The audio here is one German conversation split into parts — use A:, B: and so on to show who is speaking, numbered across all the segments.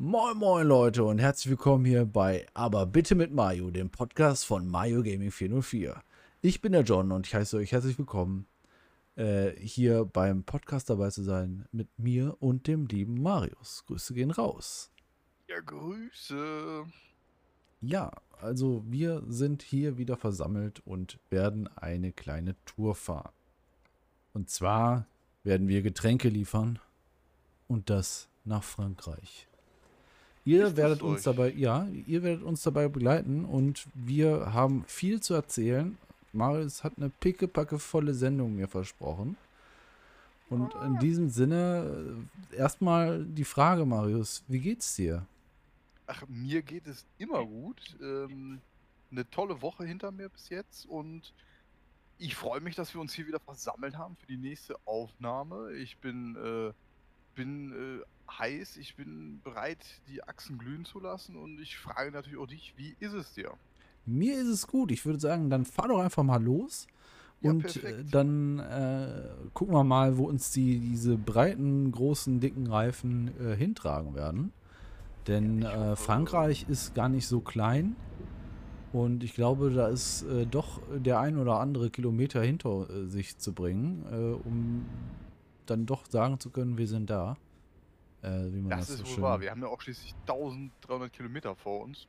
A: Moin moin Leute und herzlich willkommen hier bei Aber bitte mit Mario, dem Podcast von Mario Gaming 404. Ich bin der John und ich heiße euch herzlich willkommen, äh, hier beim Podcast dabei zu sein mit mir und dem lieben Marius. Grüße gehen raus.
B: Ja, Grüße.
A: Ja, also wir sind hier wieder versammelt und werden eine kleine Tour fahren. Und zwar werden wir Getränke liefern und das nach Frankreich. Ihr werdet uns dabei, ja, ihr werdet uns dabei begleiten und wir haben viel zu erzählen. Marius hat eine pickepacke volle Sendung mir versprochen. Und in diesem Sinne äh, erstmal die Frage, Marius, wie geht's dir?
B: Ach, mir geht es immer gut. Ähm, eine tolle Woche hinter mir bis jetzt und ich freue mich, dass wir uns hier wieder versammelt haben für die nächste Aufnahme. Ich bin, äh, bin äh, heiß, ich bin bereit, die Achsen glühen zu lassen und ich frage natürlich auch dich, wie ist es dir?
A: Mir ist es gut. Ich würde sagen, dann fahr doch einfach mal los.
B: Ja,
A: Und äh,
B: perfekt.
A: dann äh, gucken wir mal, wo uns die, diese breiten, großen, dicken Reifen äh, hintragen werden. Denn
B: Ja,
A: äh, Frankreich ist gar nicht so klein. Und ich glaube, da ist äh, doch der ein oder andere Kilometer hinter äh, sich zu bringen, um dann doch sagen zu können, wir sind da. Äh, wie man
B: Das
A: das,
B: ist
A: so
B: wohl
A: schön
B: wahr. Wir haben ja auch schließlich 1300 Kilometer vor uns.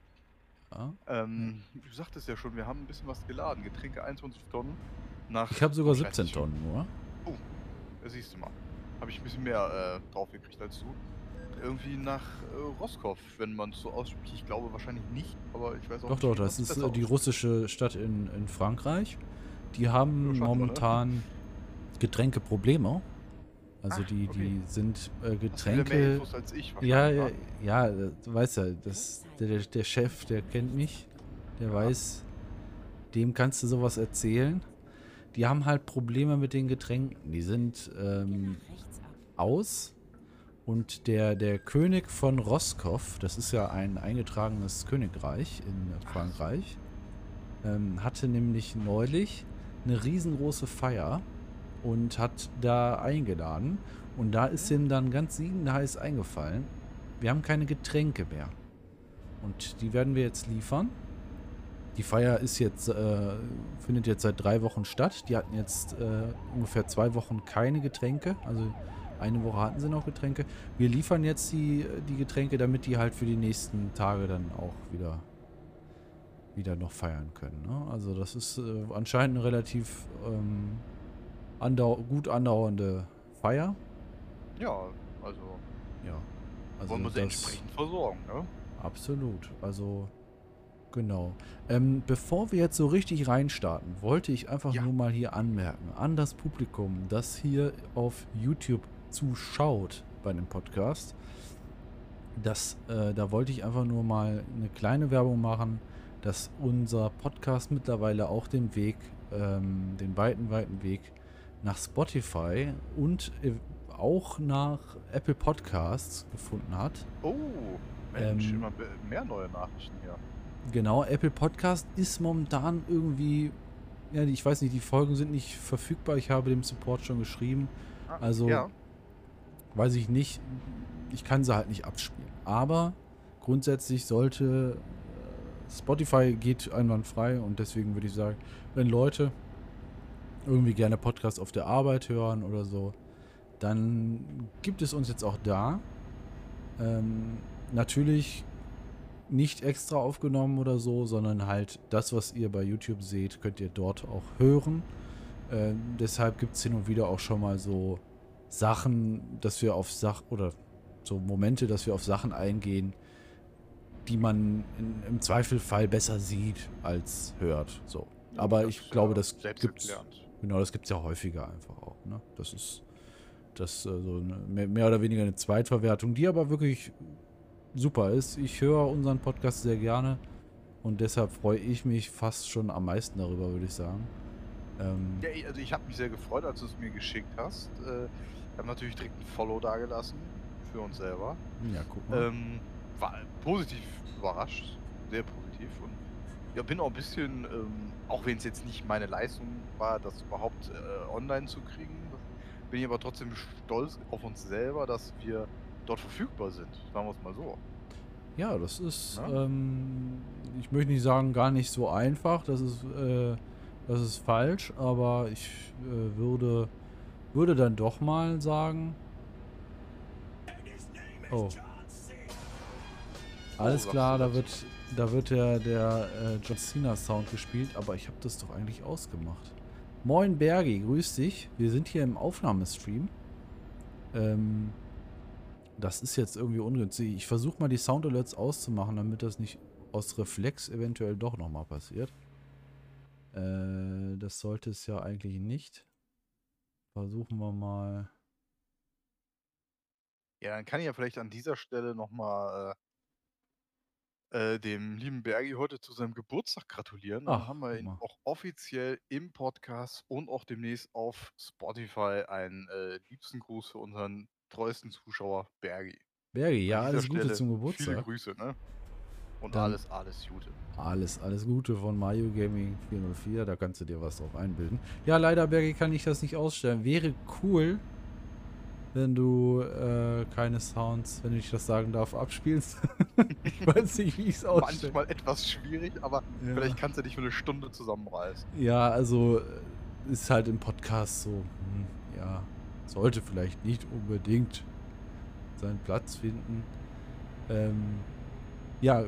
A: ja.
B: Ähm, Du sagtest ja schon, wir haben ein bisschen was geladen. Getränke 21 Tonnen. Nach,
A: Ich habe sogar
B: ich weiß
A: 17
B: nicht,
A: Tonnen nur.
B: Da siehst du mal. Habe ich ein bisschen mehr äh, drauf gekriegt als du. Irgendwie nach äh, Roskov, wenn man es so ausspricht. Ich glaube wahrscheinlich nicht, aber ich weiß auch
A: Doch,
B: nicht,
A: doch,
B: wie
A: das ist äh, die russische Stadt in, in Frankreich. Die haben
B: schade,
A: momentan Getränkeprobleme. Also
B: Ach,
A: die,
B: okay.
A: die sind äh,
B: Hast du wieder mehr
A: Getränke.
B: Infos als ich
A: Ja,
B: wahrscheinlich,
A: ja, ja, äh, du weißt ja, das, der, der, Chef, der kennt mich, der weiß, dem kannst du sowas erzählen. Die haben halt Probleme mit den Getränken. Die sind ähm, aus und der, der König von Roskov, das ist ja ein eingetragenes Königreich in Frankreich, ähm, hatte nämlich neulich eine riesengroße Feier und hat da eingeladen. Und da ist ihm dann ganz siedend heiß eingefallen, wir haben keine Getränke mehr. Und die werden wir jetzt liefern. Die Feier ist jetzt, äh, findet jetzt seit drei Wochen statt. Die hatten jetzt äh, ungefähr zwei Wochen keine Getränke. Also eine Woche hatten sie noch Getränke. Wir liefern jetzt die, die Getränke, damit die halt für die nächsten Tage dann auch wieder, wieder noch feiern können. Ne? Also das ist äh, anscheinend eine relativ ähm, andau gut andauernde Feier.
B: Ja, also
A: Ja. Also
B: wollen wir sie entsprechend versorgen, ne?
A: Absolut. Also, genau. Ähm, bevor wir jetzt so richtig reinstarten, wollte ich einfach
B: Ja.
A: nur mal hier anmerken an das Publikum, das hier auf YouTube zuschaut bei dem Podcast. Das, äh, da wollte ich einfach nur mal eine kleine Werbung machen, dass unser Podcast mittlerweile auch den Weg, ähm, den weiten, weiten Weg nach Spotify und auch nach Apple Podcasts gefunden hat.
B: Oh, Mensch,
A: Ähm,
B: immer mehr neue Nachrichten hier.
A: Genau, Apple Podcast ist momentan irgendwie, ja, ich weiß nicht, die Folgen sind nicht verfügbar. Ich habe dem Support schon geschrieben.
B: Ah,
A: Also,
B: ja,
A: weiß ich nicht, ich kann sie halt nicht abspielen. Aber grundsätzlich sollte äh, Spotify geht einwandfrei und deswegen würde ich sagen, wenn Leute irgendwie gerne Podcasts auf der Arbeit hören oder so, dann gibt es uns jetzt auch da. Ähm, natürlich nicht extra aufgenommen oder so, sondern halt das, was ihr bei YouTube seht, könnt ihr dort auch hören. Ähm, deshalb gibt es hin und wieder auch schon mal so Sachen, dass wir auf Sach oder so Momente, dass wir auf Sachen eingehen, die man in, im Zweifelfall besser sieht als hört. So. Aber ich glaube, das
B: selbst
A: gibt's. Genau, das gibt es ja häufiger einfach auch. Ne? Das ist das äh, so eine, mehr, oder weniger eine Zweitverwertung, die aber wirklich super ist. Ich höre unseren Podcast sehr gerne und deshalb freue ich mich fast schon am meisten darüber, würde ich sagen. Ähm,
B: Ja, ich- also ich habe mich sehr gefreut, als du es mir geschickt hast. Äh, wir haben natürlich direkt ein Follow dagelassen für uns selber.
A: ja, guck mal.
B: Ähm, war positiv überrascht, sehr positiv und ja, bin auch ein bisschen, ähm, auch wenn es jetzt nicht meine Leistung war, das überhaupt äh, online zu kriegen, bin ich aber trotzdem stolz auf uns selber, dass wir dort verfügbar sind. Sagen wir es mal so.
A: Ja, das ist,
B: Ja.
A: ähm, ich möchte nicht sagen, gar nicht so einfach. Das ist, äh, das ist falsch, aber ich äh, würde, würde dann doch mal sagen. Oh. Alles
B: sagst
A: klar, da wird, da wird der, der äh, John Cena Sound gespielt, aber ich habe das doch eigentlich ausgemacht. Moin Bergi, grüß dich. Wir sind hier im Aufnahmestream. Ähm, das ist jetzt irgendwie ungünstig. Ich versuche mal die Sound Alerts auszumachen, damit das nicht aus Reflex eventuell doch nochmal passiert. Äh, das sollte es ja eigentlich nicht. Versuchen wir mal.
B: Ja, dann kann ich ja vielleicht an dieser Stelle nochmal äh, dem lieben Bergi heute zu seinem Geburtstag gratulieren.
A: Ach,
B: haben wir ihn
A: mal.
B: auch offiziell im Podcast und auch demnächst auf Spotify einen äh, liebsten Gruß für unseren treuesten Zuschauer Bergi.
A: Bergi, ja, alles Gute
B: Stelle
A: zum
B: Viele
A: Geburtstag.
B: Grüße, ne? Und
A: Dann-
B: alles, alles Gute.
A: Alles, alles Gute von Mario Gaming 404. Da kannst du dir was drauf einbilden. Ja, leider, Bergi, kann ich das nicht ausstellen. Wäre cool, wenn du äh, keine Sounds, wenn ich das sagen darf, abspielst. ich weiß nicht, wie ich es ausstelle.
B: Manchmal etwas schwierig, aber
A: Ja.
B: vielleicht kannst du dich für eine Stunde zusammenreißen.
A: Ja, also äh, ist halt im Podcast so, hm, ja, sollte vielleicht nicht unbedingt seinen Platz finden. Ähm, ja,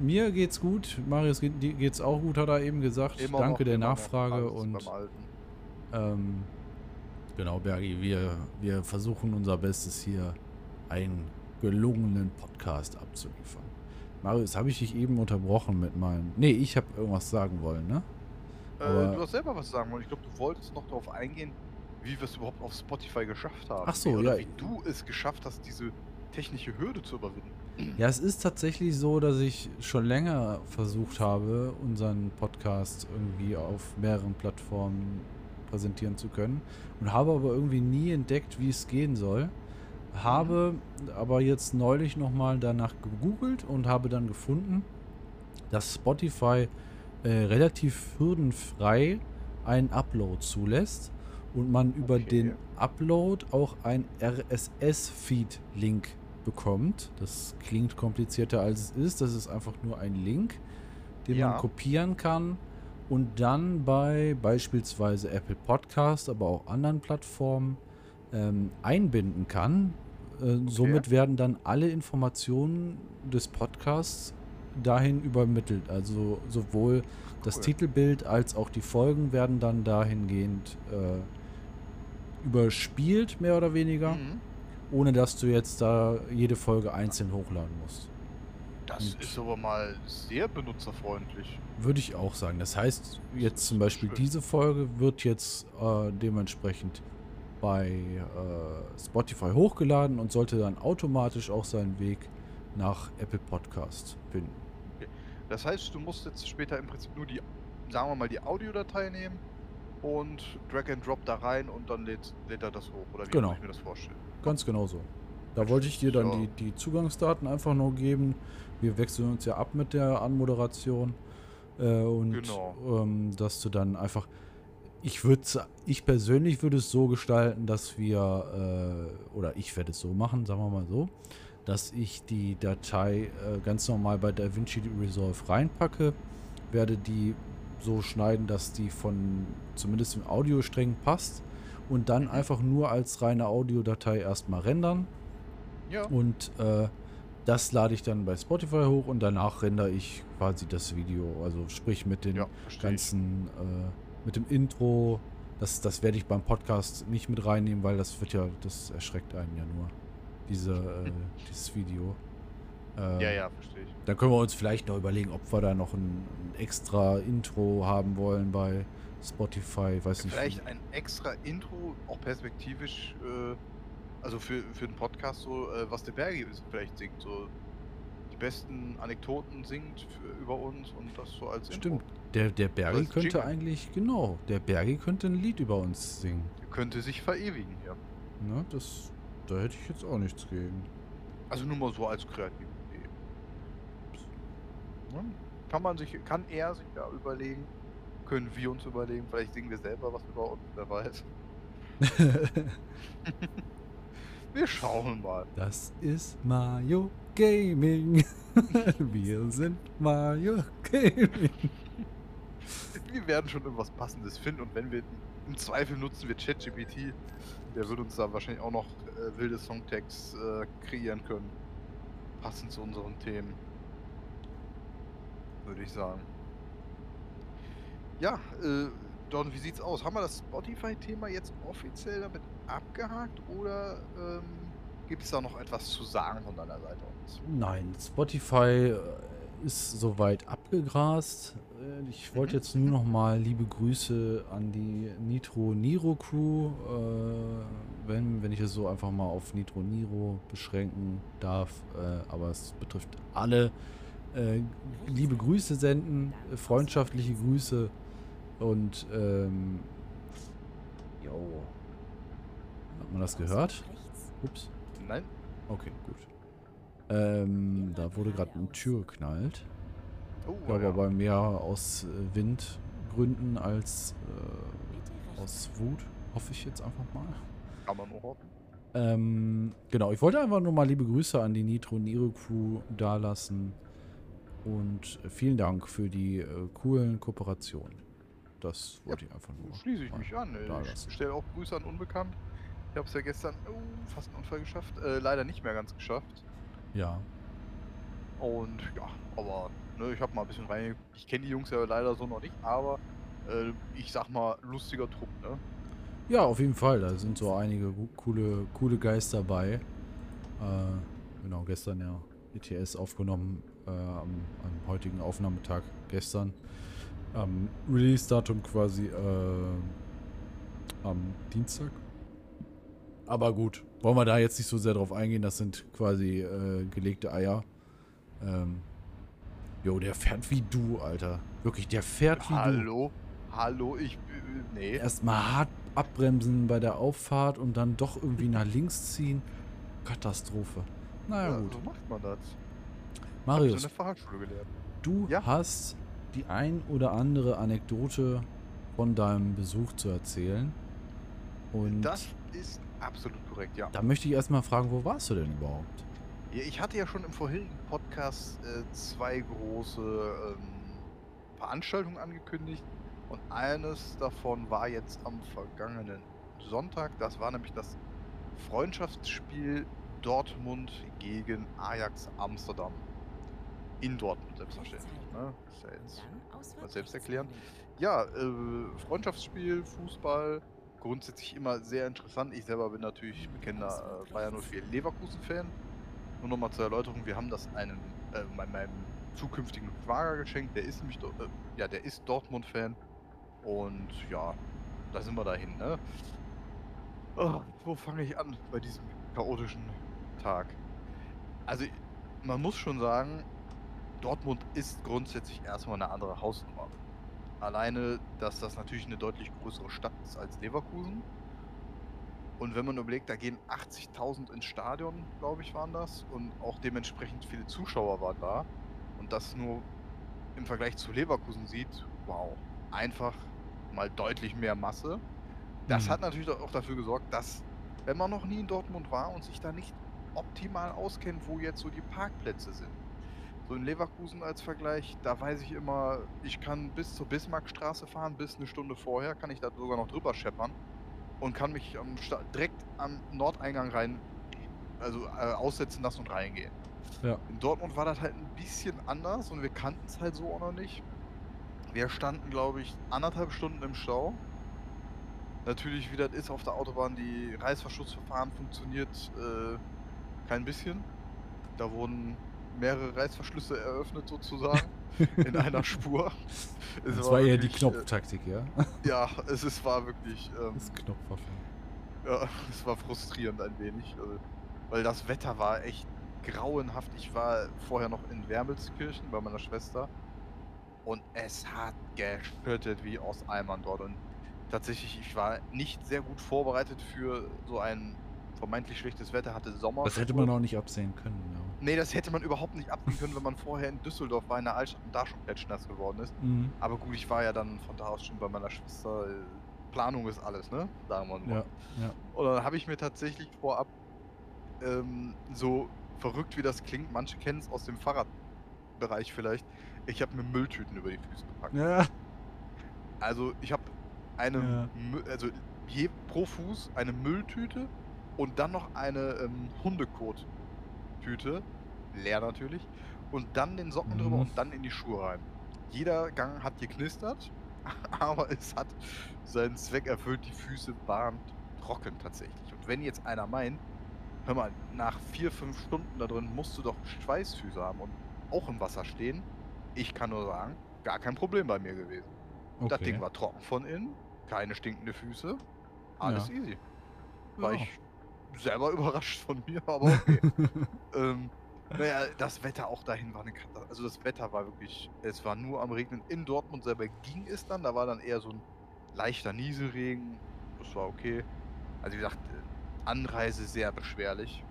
A: mir geht's gut, Marius geht's auch gut, hat er eben gesagt.
B: Immer
A: Danke
B: noch,
A: der Nachfrage und ähm, genau, Bergi, wir, wir versuchen unser Bestes hier einen gelungenen Podcast abzuliefern. Marius, habe ich dich eben unterbrochen mit meinem. Nee, ich habe irgendwas sagen wollen, ne?
B: Äh, du hast selber was sagen wollen. Ich glaube, du wolltest noch darauf eingehen, wie wir es überhaupt auf Spotify geschafft haben.
A: Ach so,
B: oder
A: ja.
B: Wie du es geschafft hast, diese technische Hürde zu überwinden.
A: Ja, es ist tatsächlich so, dass ich schon länger versucht habe, unseren Podcast irgendwie auf mehreren Plattformen präsentieren zu können und habe aber irgendwie nie entdeckt, wie es gehen soll. Habe aber jetzt neulich nochmal danach gegoogelt und habe dann gefunden, dass Spotify äh, relativ hürdenfrei einen Upload zulässt und man über
B: Okay.
A: den Upload auch ein RSS-Feed-Link bekommt. Das klingt komplizierter als es ist. Das ist einfach nur ein Link, den
B: Ja.
A: man kopieren kann und dann bei beispielsweise Apple Podcast, aber auch anderen Plattformen ähm, einbinden kann. Äh, Somit werden dann alle Informationen des Podcasts dahin übermittelt. Also sowohl das
B: Cool.
A: Titelbild als auch die Folgen werden dann dahingehend äh, überspielt, mehr oder weniger,
B: Mhm.
A: ohne dass du jetzt da jede Folge einzeln hochladen musst.
B: Das
A: Und-
B: ist aber mal sehr benutzerfreundlich.
A: Würde ich auch sagen. Das heißt, jetzt zum Beispiel
B: schön.
A: diese Folge wird jetzt äh, dementsprechend bei äh, Spotify hochgeladen und sollte dann automatisch auch seinen Weg nach Apple Podcast finden.
B: Das heißt, du musst jetzt später im Prinzip nur die, sagen wir mal, die Audiodatei nehmen und Drag and Drop da rein und dann lädt, lädt er das hoch. Oder wie
A: Genau.
B: muss ich mir das vorstellen?
A: Ganz genau so. Da wollte ich dir dann
B: Ja.
A: die, die Zugangsdaten einfach nur geben. Wir wechseln uns ja ab mit der Anmoderation. Äh, und
B: Genau.
A: ähm, dass du dann einfach. Ich würde ich persönlich würde es so gestalten, dass wir, äh, oder ich werde es so machen, sagen wir mal so, dass ich die Datei äh, ganz normal bei DaVinci Resolve reinpacke, werde die so schneiden, dass die von zumindest im Audiostreng passt und dann
B: Mhm.
A: einfach nur als reine Audiodatei erstmal rendern
B: Ja.
A: und äh, das lade ich dann bei Spotify hoch und danach rendere ich quasi das Video, also sprich mit den
B: ja,
A: ganzen, äh, mit dem Intro. Das, das werde ich beim Podcast nicht mit reinnehmen, weil das wird ja, das erschreckt einen ja nur, diese, äh, dieses Video. Äh,
B: Ja, ja, verstehe ich.
A: Dann können wir uns vielleicht noch überlegen, ob wir da noch ein, ein extra Intro haben wollen bei Spotify, weiß nicht.
B: Vielleicht ein extra Intro, auch perspektivisch, äh, also für, für den Podcast, so, äh, was der Bergi vielleicht singt. So die besten Anekdoten singt für, über uns und das so als
A: Stimmt.
B: Intro.
A: Der, der Bergi könnte
B: Jingle.
A: eigentlich, genau, der Bergi könnte ein Lied über uns singen.
B: Könnte sich verewigen, ja.
A: Ne, das, da hätte ich jetzt auch nichts gegen.
B: Also nur mal so als kreative Idee. Ja, Kann man sich, kann er sich ja überlegen, können wir uns überlegen, vielleicht singen wir selber was über uns, wer weiß. Wir schauen mal.
A: Das ist Mario Gaming. Wir sind Mario Gaming.
B: Wir werden schon irgendwas Passendes finden und wenn wir im Zweifel nutzen wir ChatGPT, der wird uns da wahrscheinlich auch noch äh, wilde Songtags äh, kreieren können. Passend zu unseren Themen. Würde ich sagen. Ja, äh, Don, wie sieht's aus? Haben wir das Spotify-Thema jetzt offiziell damit abgehakt oder ähm, gibt es da noch etwas zu sagen von deiner Seite aus?
A: Nein, Spotify äh, ist soweit abgegrast. Äh, Ich wollte
B: Mhm.
A: jetzt nur noch mal liebe Grüße an die Nitro Niro Crew, äh, wenn, wenn ich es so einfach mal auf Nitro Niro beschränken darf. Äh, aber es betrifft alle. Äh, liebe Grüße senden, äh, freundschaftliche Grüße und ähm, jo. Hat man das gehört? Ups.
B: Nein?
A: Okay, gut. Ähm, da wurde gerade eine Tür geknallt.
B: Oh,
A: Ich glaube
B: ja.
A: aber mehr aus äh, Windgründen als äh, aus Wut. Hoffe ich jetzt einfach mal.
B: Kann man nur hoffen.
A: Ähm, genau, ich wollte einfach nur mal liebe Grüße an die Nitro Nero Crew dalassen. Und äh, vielen Dank für die äh, coolen Kooperationen. Das wollte ich einfach nur.
B: Schließe ich mich an. Ich stelle auch Grüße an Unbekannt. Ich habe es ja gestern oh, fast einen Unfall geschafft. Äh, leider nicht mehr ganz geschafft.
A: Ja.
B: Und ja, aber ne, ich habe mal ein bisschen rein. Ich kenne die Jungs ja leider so noch nicht, aber äh, ich sag mal, lustiger Trupp, ne?
A: Ja, auf jeden Fall. Da sind so einige coole, coole Guys dabei. Äh, genau, gestern ja ETS aufgenommen äh, am, am heutigen Aufnahmetag gestern. Am Release-Datum quasi äh, am Dienstag. Aber gut, wollen wir da jetzt nicht so sehr drauf eingehen. Das sind quasi äh, gelegte Eier. Ähm, jo, der fährt wie du, Alter. Wirklich, der fährt wie du.
B: Hallo? Hallo, ich. Äh, nee.
A: Erstmal hart abbremsen bei der Auffahrt und dann doch irgendwie nach links ziehen. Katastrophe. Naja,
B: Ja,
A: gut.
B: So macht man das.
A: Marius,
B: gelernt.
A: du
B: Ja.
A: hast die ein oder andere Anekdote von deinem Besuch zu erzählen. Und
B: Das ist absolut korrekt, ja.
A: da möchte ich erstmal fragen, wo warst du denn überhaupt?
B: Ja, Ich hatte ja schon im vorherigen Podcast äh, zwei große ähm, Veranstaltungen angekündigt und eines davon war jetzt am vergangenen Sonntag. Das war nämlich das Freundschaftsspiel Dortmund gegen Ajax Amsterdam. In Dortmund selbstverständlich. Ne? Ist ja jetzt mal selbst erklären. Ja, äh, Freundschaftsspiel, Fußball, grundsätzlich immer sehr interessant. Ich selber bin natürlich bekennender äh, Bayern 04 Leverkusen-Fan. Nur nochmal zur Erläuterung, wir haben das einem, äh, mein- meinem zukünftigen Schwager geschenkt. Der ist nämlich, äh, ja, der ist Dortmund-Fan. Und ja, da sind wir dahin, ne? Oh, wo fange ich an bei diesem chaotischen Tag? Also, man muss schon sagen, Dortmund ist grundsätzlich erstmal eine andere Hausnummer. Alleine, dass das natürlich eine deutlich größere Stadt ist als Leverkusen. Und wenn man überlegt, da gehen 80.000 ins Stadion, glaube ich, waren das. Und auch dementsprechend viele Zuschauer waren da. Und das nur im Vergleich zu Leverkusen sieht, wow, einfach mal deutlich mehr Masse. Das
A: Mhm.
B: hat natürlich auch dafür gesorgt, dass, wenn man noch nie in Dortmund war und sich da nicht optimal auskennt, wo jetzt so die Parkplätze sind. So in Leverkusen als Vergleich, da weiß ich immer, ich kann bis zur Bismarckstraße fahren, bis eine Stunde vorher kann ich da sogar noch drüber scheppern und kann mich direkt am Nordeingang rein, also äh, aussetzen lassen und reingehen.
A: Ja.
B: In Dortmund war das halt ein bisschen anders und wir kannten es halt so auch noch nicht. Wir standen, glaube ich, anderthalb Stunden im Stau. Natürlich, wie das ist auf der Autobahn, die Reißverschlussverfahren funktioniert äh, kein bisschen. Da wurden mehrere Reißverschlüsse eröffnet sozusagen in einer Spur. Es
A: Das war eher die
B: wirklich, äh,
A: Knopftaktik, ja?
B: Ja, es ist, war wirklich. Ähm,
A: Das Knopfverfahren.
B: ja, es war frustrierend ein wenig, äh, weil das Wetter war echt grauenhaft. Ich war vorher noch in Wermelskirchen bei meiner Schwester und es hat geschüttet wie aus Eimern dort. Und tatsächlich, ich war nicht sehr gut vorbereitet für so ein vermeintlich schlechtes Wetter, hatte Sommer.
A: Das hätte man auch nicht absehen können, ja.
B: Nee, das hätte man überhaupt nicht absehen können, wenn man vorher in Düsseldorf war, in der Altstadt und da schon klatschnass geworden ist.
A: Mhm.
B: Aber gut, ich war ja dann von da aus schon bei meiner Schwester. äh, Planung ist alles, ne? Sagen wir mal.
A: Ja, ja.
B: Und dann habe ich mir tatsächlich vorab ähm, so verrückt wie das klingt, manche kennen es aus dem Fahrradbereich vielleicht. Ich habe mir Mülltüten über die Füße gepackt.
A: Ja.
B: Also ich habe eine,
A: Ja.
B: Also je pro Fuß eine Mülltüte und dann noch eine ähm, Hundekot-Tüte, leer natürlich, und dann den Socken drüber
A: Mhm.
B: und dann in die Schuhe rein. Jeder Gang hat geknistert, aber es hat seinen Zweck erfüllt. Die Füße waren trocken tatsächlich. Und wenn jetzt einer meint, hör mal, nach vier, fünf Stunden da drin musst du doch Schweißfüße haben und auch im Wasser stehen, ich kann nur sagen, gar kein Problem bei mir gewesen. Das
A: Okay.
B: Ding war trocken von innen, keine stinkende Füße, alles
A: Ja.
B: easy. War
A: Ja.
B: ich selber überrascht von mir, aber okay. ähm, naja, das Wetter auch dahin war eine Katastrophe. Also das Wetter war wirklich, es war nur am Regnen. In Dortmund selber ging es dann, da war dann eher so ein leichter Nieselregen. Das war okay. Also wie gesagt, äh, Anreise sehr beschwerlich,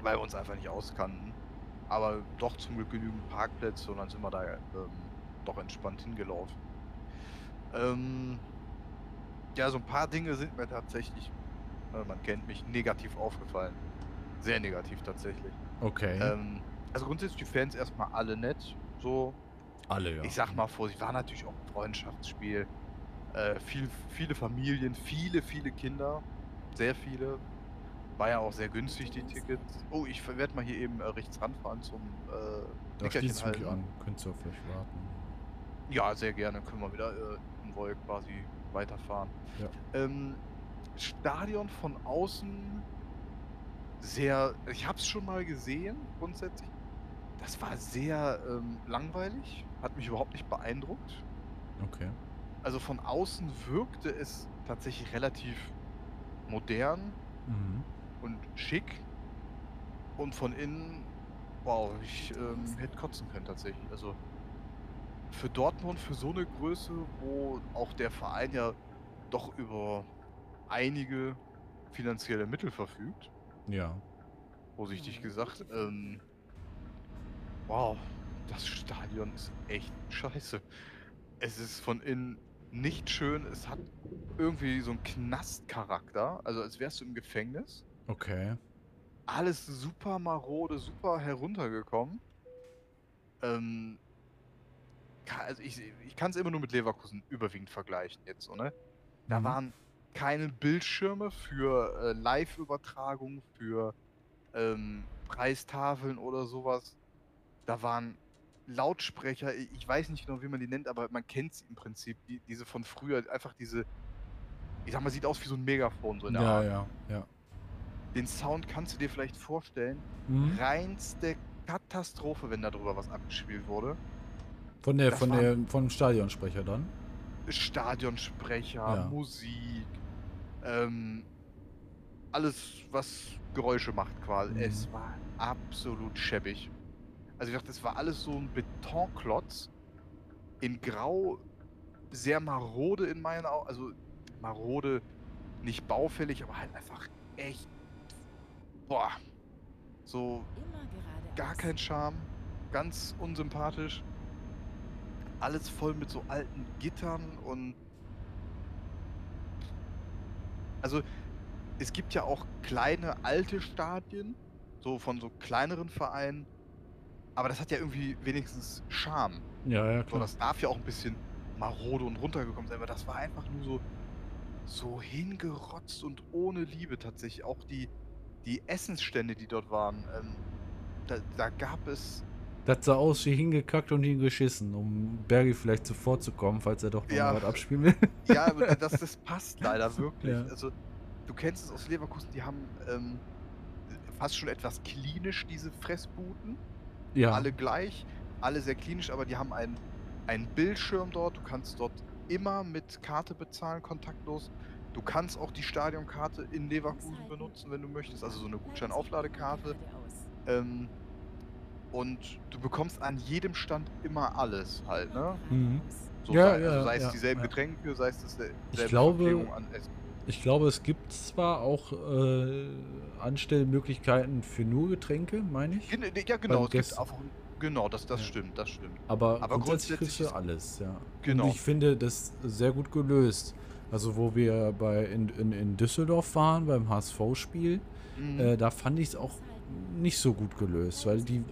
B: weil wir uns einfach nicht auskannten. Aber doch zum Glück genügend Parkplätze und dann sind wir da ähm, doch entspannt hingelaufen. Ähm, ja, so ein paar Dinge sind mir tatsächlich, man kennt mich, negativ aufgefallen. Sehr negativ tatsächlich.
A: Okay.
B: Ähm, also grundsätzlich die Fans erstmal alle nett. So,
A: Alle, ja.
B: ich sag mal vor, war natürlich auch ein Freundschaftsspiel. Äh, viel, viele Familien, viele, viele Kinder. Sehr viele. War ja auch sehr günstig, die Tickets. Oh, ich werde mal hier eben äh, rechts ranfahren zum äh,
A: Da
B: Nickerchen halten.
A: an. Könntest du vielleicht warten.
B: Ja, sehr gerne. Können wir wieder äh, in Woll quasi weiterfahren.
A: Ja.
B: Ähm, Stadion von außen sehr. Ich habe es schon mal gesehen, grundsätzlich. Das war sehr ähm, langweilig. Hat mich überhaupt nicht beeindruckt.
A: Okay.
B: Also von außen wirkte es tatsächlich relativ modern
A: Mhm.
B: und schick. Und von innen, wow, ich ähm, hätte kotzen können tatsächlich. Also für Dortmund, für so eine Größe, wo auch der Verein ja doch über einige finanzielle Mittel verfügt,
A: Ja.
B: vorsichtig gesagt, ähm, wow, das Stadion ist echt scheiße. Es ist von innen nicht schön, es hat irgendwie so einen Knastcharakter, also als wärst du im Gefängnis.
A: Okay.
B: alles super marode, super heruntergekommen. Ähm, also ich, ich kann es immer nur mit Leverkusen überwiegend vergleichen jetzt, so, ne? Da
A: Mhm.
B: waren keine Bildschirme für äh, Live-Übertragung, für ähm, Preistafeln oder sowas. Da waren Lautsprecher, ich weiß nicht genau, wie man die nennt, aber man kennt sie im Prinzip, die, diese von früher, einfach diese, ich sag mal, sieht aus wie so ein Megafon, so in der
A: Ja,
B: Art.
A: ja, ja.
B: Den Sound kannst du dir vielleicht vorstellen.
A: Mhm.
B: Reinste Katastrophe, wenn darüber was abgespielt wurde.
A: Von der,
B: Das
A: von der, vom Stadionsprecher dann?
B: Stadionsprecher,
A: Ja.
B: Musik, ähm, alles, was Geräusche macht quasi.
A: Mhm.
B: Es war absolut schäbig. Also ich dachte, es war alles so ein Betonklotz in Grau, sehr marode in meinen Augen. Also marode, nicht baufällig, aber halt einfach echt, boah, so gar kein Charme, ganz unsympathisch. Alles voll mit so alten Gittern und. Also, es gibt ja auch kleine alte Stadien, so von so kleineren Vereinen. Aber das hat ja irgendwie wenigstens Charme.
A: Ja, ja,
B: So,
A: klar.
B: das darf ja auch ein bisschen marode und runtergekommen sein, aber das war einfach nur so, so hingerotzt und ohne Liebe tatsächlich. Auch die, die Essensstände, die dort waren, ähm, da, da gab es
A: Das sah aus wie hingekackt und hingeschissen, um Bergi vielleicht zuvorzukommen, falls er doch noch
B: Ja.
A: mal was abspielen will.
B: Ja, aber das, das passt leider wirklich.
A: Ja.
B: Also, du kennst es aus Leverkusen, die haben ähm, fast schon etwas klinisch, diese Fressbuden.
A: Ja.
B: Alle gleich, alle sehr klinisch, aber die haben einen, einen Bildschirm dort. Du kannst dort immer mit Karte bezahlen, kontaktlos. Du kannst auch die Stadionkarte in Leverkusen benutzen, wenn du möchtest. Also so eine Gutscheinaufladekarte. Ähm, und du bekommst an jedem Stand immer alles halt, ne?
A: Mhm.
B: So
A: Ja,
B: sei,
A: ja,
B: also sei es
A: ja,
B: dieselben
A: ja.
B: Getränke, sei es dasselbe
A: Ich glaube-
B: Verpflegung an Essen.
A: Ich glaube, es gibt zwar auch äh, Anstellmöglichkeiten für nur Getränke, meine ich.
B: Gen- Ja, genau, es gibt auch, genau, das, das
A: Ja.
B: stimmt, das stimmt.
A: Aber,
B: Aber
A: grundsätzlich
B: grundsätzlich
A: kriegst du
B: ist-
A: alles, ja.
B: Genau.
A: Und ich finde das sehr gut gelöst. Also wo wir bei in, in, in Düsseldorf waren, beim HSV-Spiel,
B: Mhm.
A: äh, da fand ich es auch nicht so gut gelöst, weil die,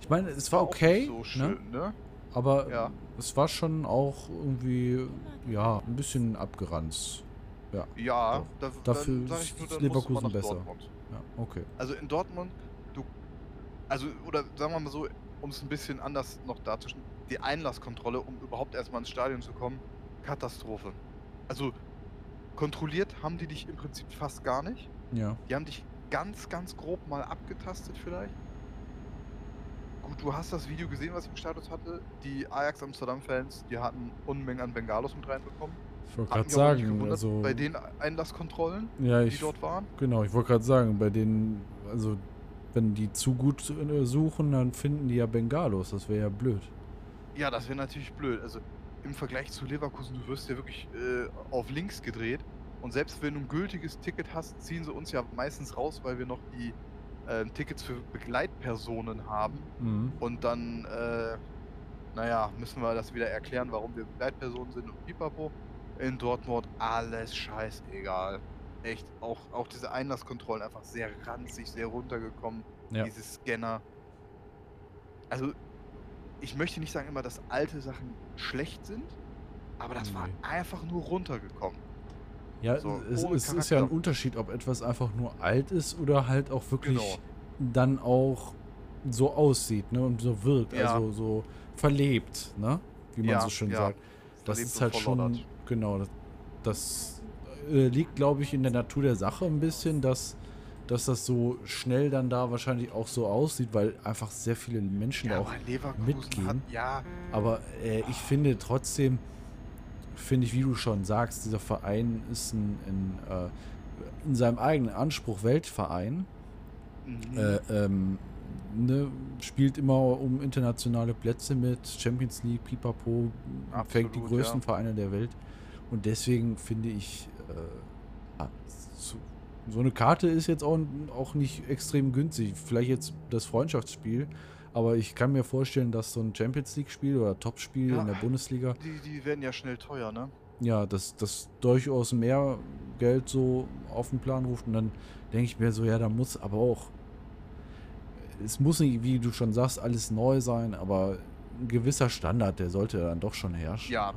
A: ich meine, es war okay,
B: so
A: ne?
B: schön, ne?
A: aber
B: Ja.
A: es war schon auch irgendwie, ja, ein bisschen abgeranzt.
B: Ja,
A: Doch.
B: da,
A: Dafür
B: dann nur,
A: ist
B: dann
A: Leverkusen besser.
B: Dortmund.
A: Ja, okay.
B: Also in Dortmund, du, also, oder sagen wir mal so, um es ein bisschen anders noch darzustellen, die Einlasskontrolle, um überhaupt erstmal ins Stadion zu kommen, Katastrophe. Also kontrolliert haben die dich im Prinzip fast gar nicht.
A: Ja.
B: Die haben dich ganz, ganz grob mal abgetastet vielleicht. Gut, du hast das Video gesehen, was ich im Status hatte. Die Ajax Amsterdam-Fans, die hatten Unmengen an Bengalos mit reinbekommen.
A: Ich wollte gerade sagen, also,
B: bei den Einlasskontrollen,
A: ja,
B: die
A: ich,
B: dort waren.
A: genau, ich wollte gerade sagen, bei denen, also, wenn die zu gut äh, suchen, dann finden die ja Bengalos, das wäre ja blöd.
B: Ja, das wäre natürlich blöd. Also im Vergleich zu Leverkusen, du wirst ja wirklich äh, auf links gedreht. Und selbst wenn du ein gültiges Ticket hast, ziehen sie uns ja meistens raus, weil wir noch die äh, Tickets für Begleitpersonen haben.
A: Mhm.
B: Und dann, äh, naja, müssen wir das wieder erklären, warum wir Begleitpersonen sind und pipapo. In Dortmund alles scheißegal. Echt, auch, auch diese Einlasskontrollen einfach sehr ranzig, sehr runtergekommen.
A: Ja.
B: Diese Scanner. Also, ich möchte nicht sagen immer, dass alte Sachen schlecht sind, aber das war
A: Nee.
B: einfach nur runtergekommen.
A: Ja,
B: So,
A: es, es ist ja ein. Unterschied, ob etwas einfach nur alt ist oder halt auch wirklich
B: Genau.
A: dann auch so aussieht, ne? Und so wirkt,
B: Ja.
A: also so verlebt, ne? Wie man
B: Ja,
A: so schön
B: ja.
A: sagt. Das
B: Verlebt
A: ist halt schon, genau, das, das äh, liegt, glaube ich, in der Natur der Sache ein bisschen, dass, dass das so schnell dann da wahrscheinlich auch so aussieht, weil einfach sehr viele Menschen
B: Ja,
A: auch mitgehen.
B: hat, ja,
A: aber äh, ich finde trotzdem, finde ich, wie du schon sagst, dieser Verein ist ein, ein äh, in seinem eigenen Anspruch Weltverein.
B: mhm.
A: Äh, ähm, ne, spielt immer um internationale Plätze mit, Champions League, Pipapo, fängt die
B: Absolut,
A: größten
B: ja.
A: Vereine der Welt. Und deswegen finde ich, äh, so, so eine Karte ist jetzt auch, auch nicht extrem günstig. Vielleicht jetzt das Freundschaftsspiel, aber ich kann mir vorstellen, dass so ein Champions League-Spiel oder Topspiel
B: Ja.
A: in der Bundesliga,
B: die, die werden ja schnell teuer, ne?
A: ja, dass das durchaus mehr Geld so auf den Plan ruft. Und dann denke ich mir so, ja, da muss aber auch, es muss nicht, wie du schon sagst, alles neu sein, aber ein gewisser Standard, der sollte dann doch schon herrschen.
B: Ja,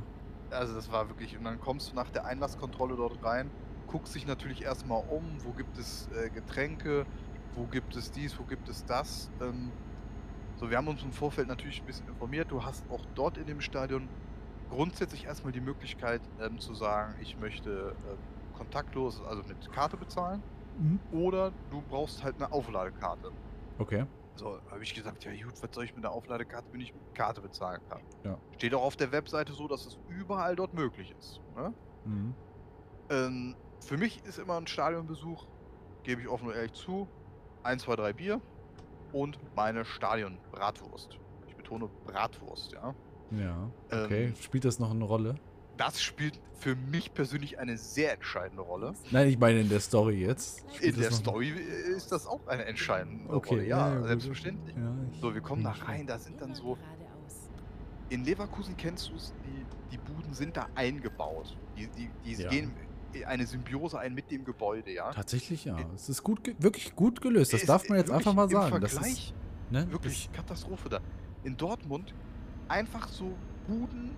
B: also das war wirklich, und dann kommst du nach der Einlasskontrolle dort rein, guckst dich natürlich erstmal um, wo gibt es äh, Getränke, wo gibt es dies, wo gibt es das. Ähm, so, wir haben uns im Vorfeld natürlich ein bisschen informiert. Du hast auch dort in dem Stadion grundsätzlich erstmal die Möglichkeit ähm, zu sagen, ich möchte ähm, kontaktlos, also mit Karte bezahlen,
A: Mhm.
B: oder du brauchst halt eine Aufladekarte.
A: Okay.
B: So, habe ich gesagt, ja gut, was soll ich mit einer Aufladekarte, wenn ich mit Karte bezahlen kann?
A: Ja.
B: Steht auch auf der Webseite so, dass es überall dort möglich ist. Ne?
A: Mhm.
B: Ähm, für mich ist immer ein Stadionbesuch, gebe ich offen und ehrlich zu, 1, 2, 3 Bier und meine Stadion-Bratwurst. Ich betone Bratwurst, ja.
A: Ja, okay.
B: Ähm,
A: Spielt das noch eine Rolle?
B: Das spielt für mich persönlich eine sehr entscheidende Rolle.
A: Nein, ich meine in der Story jetzt. Spielt
B: In der
A: noch-
B: Story ist das auch eine entscheidende
A: Okay,
B: Rolle. Ja,
A: ja,
B: selbstverständlich.
A: Ja,
B: So, wir kommen da
A: bin
B: rein, da sind dann so In Leverkusen kennst du es, die, die Buden sind da eingebaut. Die, die, die
A: Ja.
B: gehen eine Symbiose ein mit dem Gebäude, ja.
A: Tatsächlich ja. Es ist gut, wirklich gut gelöst. Das darf man jetzt einfach mal sagen. Das
B: Vergleich
A: ist ne,
B: wirklich Katastrophe da. In Dortmund einfach so Buden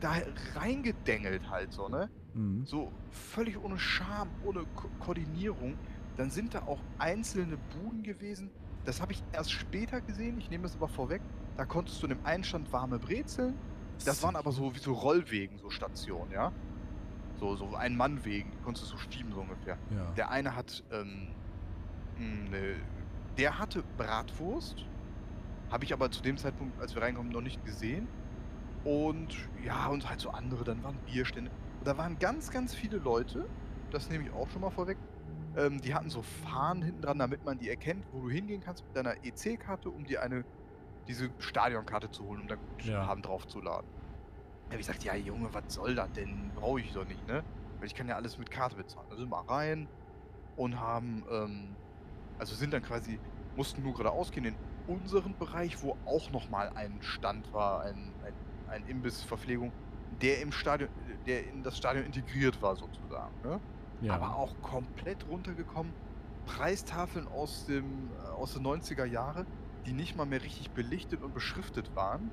B: da reingedengelt halt so, ne?
A: Das, mhm.
B: So völlig ohne Charme, ohne Ko Koordinierung. Dann sind da auch einzelne Buden gewesen. Das habe ich erst später gesehen. Ich nehme das aber vorweg. Da konntest du in dem einen Stand warme Brezeln. Das waren aber so wie so Rollwegen, so Stationen, ja. So, so ein Mannwegen, die konntest du so schieben, so ungefähr.
A: Ja.
B: Der eine hat, ähm, mh, ne, der hatte Bratwurst. Habe ich aber zu dem Zeitpunkt, als wir reinkommen, noch nicht gesehen. Und ja, und halt so andere, dann waren Bierstände. Da waren ganz, ganz viele Leute, das nehme ich auch schon mal vorweg, ähm, die hatten so Fahnen hinten dran, damit man die erkennt, wo du hingehen kannst mit deiner EC-Karte, um dir eine, diese Stadionkarte zu holen, um da Guthaben draufzuladen. Da hab ich gesagt, ja Junge, was soll das denn? Brauche ich doch nicht, ne? Weil ich kann ja alles mit Karte bezahlen. Sind wir rein und haben, ähm, also sind dann quasi, mussten nur geradeaus gehen in unseren Bereich, wo auch nochmal ein Stand war, ein, ein, ein Imbiss, Verpflegung, der im Stadion, der in das Stadion integriert war sozusagen, ne?
A: ja.
B: aber auch komplett runtergekommen. Preistafeln aus, dem, äh, aus den 90er Jahren, die nicht mal mehr richtig belichtet und beschriftet waren.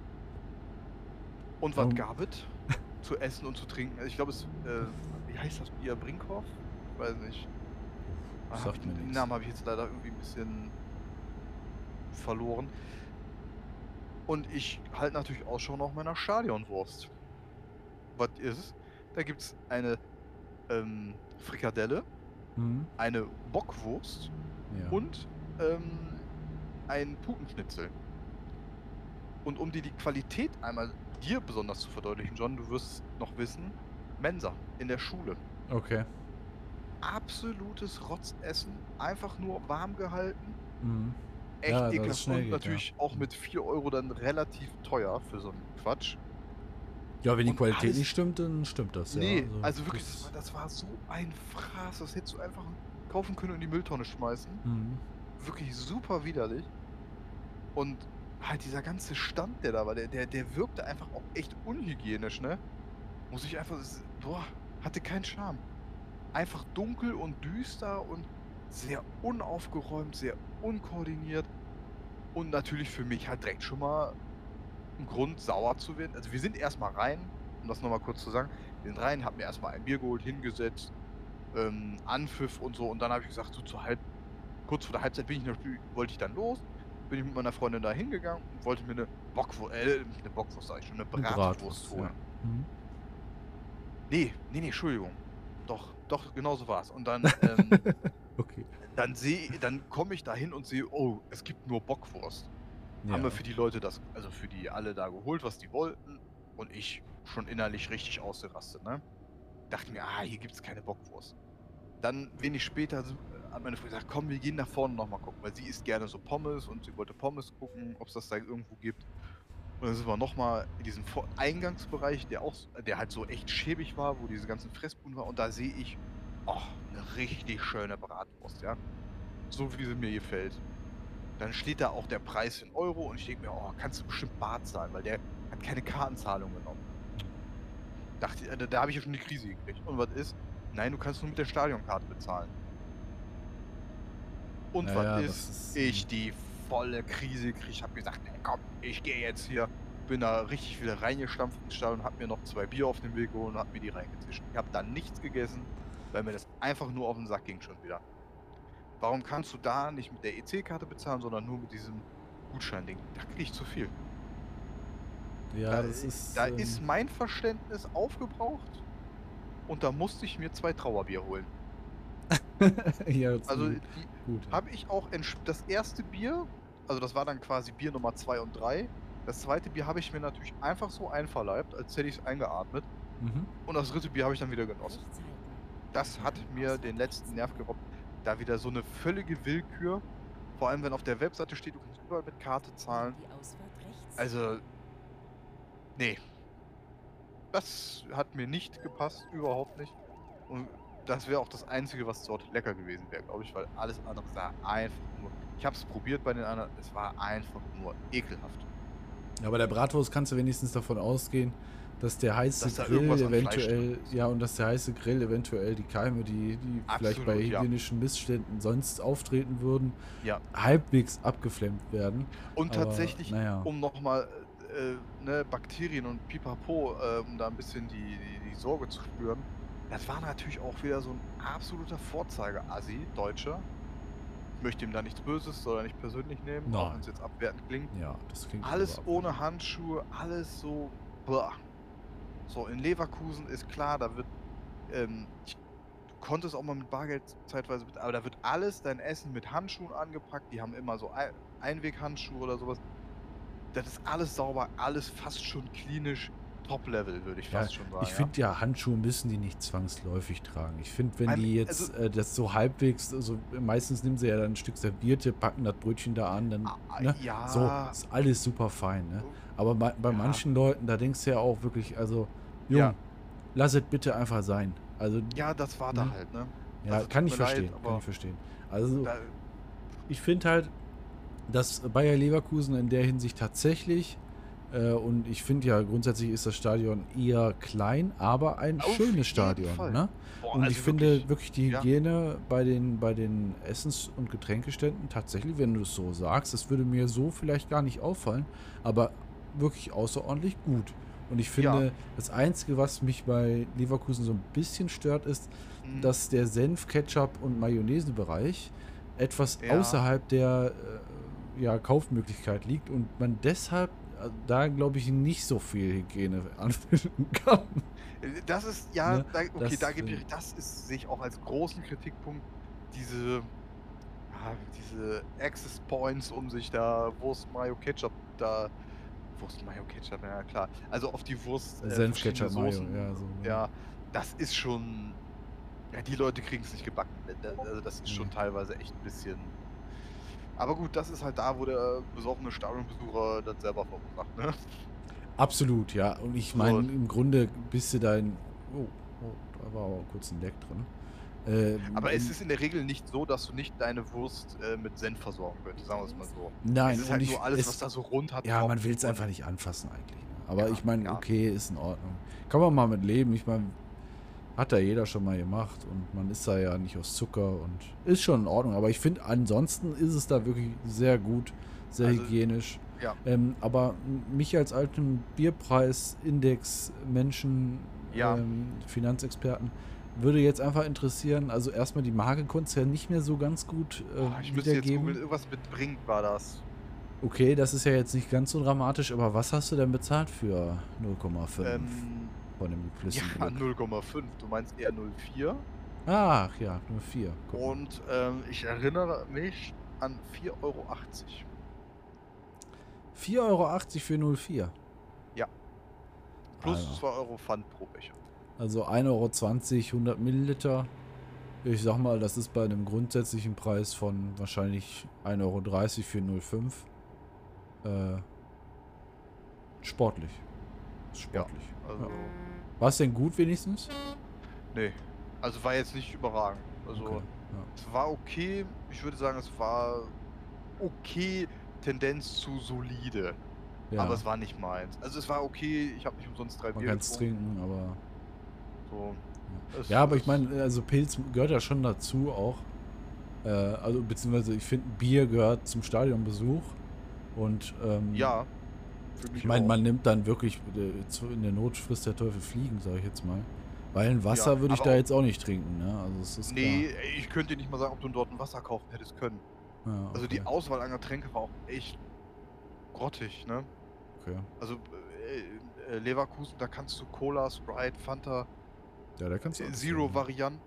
B: Und was
A: Warum-
B: gab es? zu essen und zu trinken. Also ich glaube, es, äh, wie heißt das Bier? Brinkhoff? Ich weiß nicht. Ah,
A: Sagt mir
B: den. Namen habe ich jetzt leider irgendwie ein bisschen verloren. Und ich halte natürlich Ausschau nach meiner Stadionwurst. Was ist es? Da gibt es eine ähm, Frikadelle,
A: Hm?
B: eine Bockwurst
A: Ja.
B: und ähm, ein Putenschnitzel. Und um dir die Qualität einmal dir besonders zu verdeutlichen, John, du wirst noch wissen, Mensa in der Schule.
A: Okay.
B: Absolutes Rotzessen, einfach nur warm gehalten,
A: Mhm.
B: echt
A: Ja,
B: ekelhaft und
A: geht,
B: natürlich auch mit 4 Euro dann relativ teuer für so einen Quatsch.
A: Ja, wenn die
B: Und
A: Qualität
B: alles-
A: nicht stimmt, dann stimmt das, ja.
B: nee, also wirklich, das
A: das-
B: war, das war so ein Fraß, das hättest du einfach kaufen können und in die Mülltonne schmeißen.
A: Mhm.
B: wirklich super widerlich. Und halt dieser ganze Stand, der da war, der, der, der wirkte einfach auch echt unhygienisch, ne? Muss ich einfach. Boah, hatte keinen Charme. Einfach dunkel und düster und sehr unaufgeräumt, sehr unkoordiniert. Und natürlich für mich halt direkt schon mal ein Grund, sauer zu werden. Also wir sind erstmal rein, um das nochmal kurz zu sagen. Wir sind rein, hab mir erstmal ein Bier geholt, hingesetzt, ähm, Anpfiff und so. Und dann habe ich gesagt, so zur halb, kurz vor der Halbzeit bin ich natürlich, wollte ich dann los. Bin ich mit meiner Freundin da hingegangen und wollte mir eine Bockwurst, äh, eine Bockwurst, sag ich schon, eine Bratwurst,
A: ja.
B: holen.
A: Mhm.
B: Nee, nee, nee, Entschuldigung. Doch, doch, genau so war's. Und dann, ähm,
A: Okay.
B: dann sehe, dann komme ich da hin und sehe, oh, es gibt nur Bockwurst.
A: Ja.
B: Haben wir für die Leute das, also für die alle da geholt, was die wollten. Und ich schon innerlich richtig ausgerastet, ne? Dachte mir, ah, hier gibt's keine Bockwurst. Dann wenig später hat meine Freundin gesagt, komm, wir gehen nach vorne nochmal gucken, weil sie isst gerne so Pommes und sie wollte Pommes gucken, ob es das da irgendwo gibt. Und dann sind wir nochmal in diesem Eingangsbereich, der auch, der halt so echt schäbig war, wo diese ganzen Fressbuden waren. Und da sehe ich, oh, eine richtig schöne Bratwurst, ja. So wie sie mir gefällt. Dann steht da auch der Preis in Euro und ich denke mir, oh, kannst du bestimmt bar zahlen, weil der hat keine Kartenzahlung genommen. Dachte, äh, da, da habe ich ja schon die Krise gekriegt. Und was ist? Nein, du kannst nur mit der Stadionkarte bezahlen. Und
A: Ja,
B: was
A: ja,
B: ist?
A: ist,
B: Ich die volle Krise gekriegt. Ich habe gesagt, nee, komm, ich gehe jetzt hier. Bin da richtig wieder reingestampft ins Stadion, hab mir noch zwei Bier auf den Weg geholt und hab mir die reingezischt. Ich habe dann nichts gegessen, weil mir das einfach nur auf den Sack ging schon wieder. Warum kannst du da nicht mit der EC-Karte bezahlen, sondern nur mit diesem Gutscheinding? Da krieg ich zu viel.
A: Ja,
B: da
A: das ist.
B: da
A: ähm,
B: ist mein Verständnis aufgebraucht und da musste ich mir zwei Trauerbier holen.
A: ja, das
B: Also die
A: gut.
B: habe ich auch das erste Bier, also das war dann quasi Bier Nummer 2 und 3. Das zweite Bier habe ich mir natürlich einfach so einverleibt, als hätte ich es eingeatmet.
A: Mhm.
B: Und das dritte Bier habe ich dann wieder genossen. Das hat mir den letzten Nerv geraubt. Da wieder so eine völlige Willkür. Vor allem, wenn auf der Webseite steht, du kannst überall mit Karte zahlen. Also, nee. Das hat mir nicht gepasst, überhaupt nicht. Und das wäre auch das Einzige, was dort lecker gewesen wäre, glaube ich, weil alles andere sah einfach nur. Ich habe es probiert bei den anderen, es war einfach nur ekelhaft.
A: Ja, bei der Bratwurst kannst du wenigstens davon ausgehen, dass der heiße
B: Dass da
A: Grill eventuell, ja, und dass der heiße Grill eventuell die Keime, die, die vielleicht bei
B: Absolut, ja.
A: hygienischen Missständen sonst auftreten würden,
B: Ja.
A: halbwegs abgeflemmt werden.
B: Und
A: Aber,
B: tatsächlich,
A: naja.
B: um nochmal äh, ne, Bakterien und Pipapo, äh, um da ein bisschen die, die, die Sorge zu spüren, das war natürlich auch wieder so ein absoluter Vorzeige-Assi, Deutscher. Ich möchte ihm da nichts Böses, soll er nicht persönlich nehmen, auch
A: Nein.
B: wenn es jetzt abwertend klingt.
A: Ja, das klingt
B: Alles ohne Handschuhe, alles so. Boah. So, in Leverkusen ist klar, da wird. Ähm, ich, du konntest auch mal mit Bargeld zeitweise, bet- aber da wird alles dein Essen mit Handschuhen angepackt. Die haben immer so Ein Einweghandschuhe oder sowas. Das ist alles sauber, alles fast schon klinisch Top-Level, würde ich
A: Ja,
B: fast schon sagen.
A: Ich finde ja, Handschuhe müssen die nicht zwangsläufig tragen. Ich finde, wenn
B: Beim-
A: die jetzt
B: also-
A: äh, das so halbwegs, also meistens nehmen sie ja dann ein Stück Servierte, packen das Brötchen da an, dann,
B: Ah,
A: ne?
B: ja.
A: So, ist alles super fein, ne? Aber bei, bei manchen Leuten, da denkst du ja auch wirklich, also,
B: Ja.
A: lass es bitte einfach sein. Also,
B: Ja, das war da
A: Ne?
B: halt, ne?
A: ja,
B: also
A: kann ich
B: leid,
A: verstehen, kann ich verstehen. Also,
B: Da,
A: ich finde halt, dass Bayer Leverkusen in der Hinsicht tatsächlich und ich finde ja, grundsätzlich ist das Stadion eher klein, aber ein
B: Auf
A: schönes Stadion. Ne?
B: Boah,
A: Und
B: also
A: ich finde wirklich die
B: ja.
A: Hygiene bei den, bei den Essens- und Getränkeständen tatsächlich, wenn du es so sagst, das würde mir so vielleicht gar nicht auffallen, aber wirklich außerordentlich gut. Und ich finde,
B: Ja.
A: das Einzige, was mich bei Leverkusen so ein bisschen stört, ist,
B: Mhm.
A: dass der Senf, Ketchup und Mayonnaise-Bereich etwas
B: Ja.
A: außerhalb der äh, ja, Kaufmöglichkeit liegt und man deshalb äh, da, glaube ich, nicht so viel Hygiene anfinden kann.
B: Das ist, ja,
A: Ne,
B: da, okay,
A: das,
B: da gebe ich,
A: äh,
B: das ist, sehe ich auch als großen Kritikpunkt, diese, ja, diese Access Points, um sich da Wurst, Mayo, Ketchup, da, Wurst, Mayo, Ketchup, ja klar, also auf die Wurst, äh,
A: Senf, Ketchup, Mayo,
B: Soßen,
A: ja, so.
B: ja, das ist schon, ja, die Leute kriegen es nicht gebacken, ne, also das ist schon
A: Nee.
B: teilweise echt ein bisschen, aber gut, das ist halt da, wo der besoffene Stadionbesucher das selber verursacht, ne?
A: Absolut, ja. Und ich meine, im Grunde bist du dein. Oh, oh, da war aber kurz ein Leck drin. Ähm,
B: Aber es ist in der Regel nicht so, dass du nicht deine Wurst äh, mit Senf versorgen könntest, sagen wir es mal so.
A: Nein,
B: es ist halt
A: ich,
B: nur alles,
A: es,
B: was da so rund hat.
A: Ja, man will es einfach nicht anfassen eigentlich. Ne? Aber
B: Ja,
A: ich meine,
B: ja.
A: okay, ist in Ordnung. Kann man mal mit leben. Ich meine, hat da jeder schon mal gemacht und man ist da ja nicht aus Zucker und ist schon in Ordnung. Aber ich finde, ansonsten ist es da wirklich sehr gut, sehr
B: Also,
A: hygienisch.
B: ja.
A: Ähm, aber mich als alten Bierpreis-Index-Menschen,
B: Ja.
A: ähm, Finanzexperten, würde jetzt einfach interessieren, also erstmal die Marke konntest du ja nicht mehr so ganz gut äh,
B: ich müsste jetzt
A: wiedergeben.
B: googeln, irgendwas mit Brink war das.
A: Okay, das ist ja jetzt nicht ganz so dramatisch, aber was hast du denn bezahlt für 0,5
B: Ähm,
A: von dem
B: ja,
A: geflüsterten Glück?
B: 0,5. Du meinst eher 0,4.
A: Ach ja, nur 4.
B: Und ähm, ich erinnere mich an 4,80 Euro.
A: 4,80 Euro für 0,4.
B: Plus
A: Alter.
B: 2 Euro Pfand pro Becher.
A: Also 1,20 Euro, 100 Milliliter. Ich sag mal, das ist bei einem grundsätzlichen Preis von wahrscheinlich 1,30 Euro für 0,5 äh, sportlich. Sportlich.
B: Also,
A: Ja. War es denn gut wenigstens?
B: nee. Also war jetzt nicht überragend. Also,
A: Okay,
B: es war okay. Ich würde sagen, es war okay. Tendenz zu solide.
A: ja.
B: Aber es war nicht meins. Also es war okay, ich habe nicht umsonst drei
A: Man
B: Bier
A: es trinken, aber.
B: So. Es-
A: Ja, aber ich
B: es-
A: meine, also Pilz gehört ja schon dazu auch. Äh, also beziehungsweise ich finde, Bier gehört zum Stadionbesuch. Und ähm,
B: Ja.
A: Ich meine, man nimmt dann wirklich äh, in der Not frisst der Teufel fliegen, sage ich jetzt mal. Weil ein Wasser
B: Ja,
A: würde ich da jetzt auch nicht trinken, ne? Also es ist
B: Nee, ey, ich könnte dir nicht mal sagen, ob du dort ein Wasser kaufen hättest können.
A: klar. Ja,
B: Also die
A: okay,
B: Auswahl an Getränke war auch echt grottig, ne?
A: okay.
B: Also äh, äh, Leverkusen, da kannst du Cola, Sprite, Fanta,
A: Ja, da kannst du
B: äh,
A: alles
B: Zero
A: nehmen.
B: Varianten.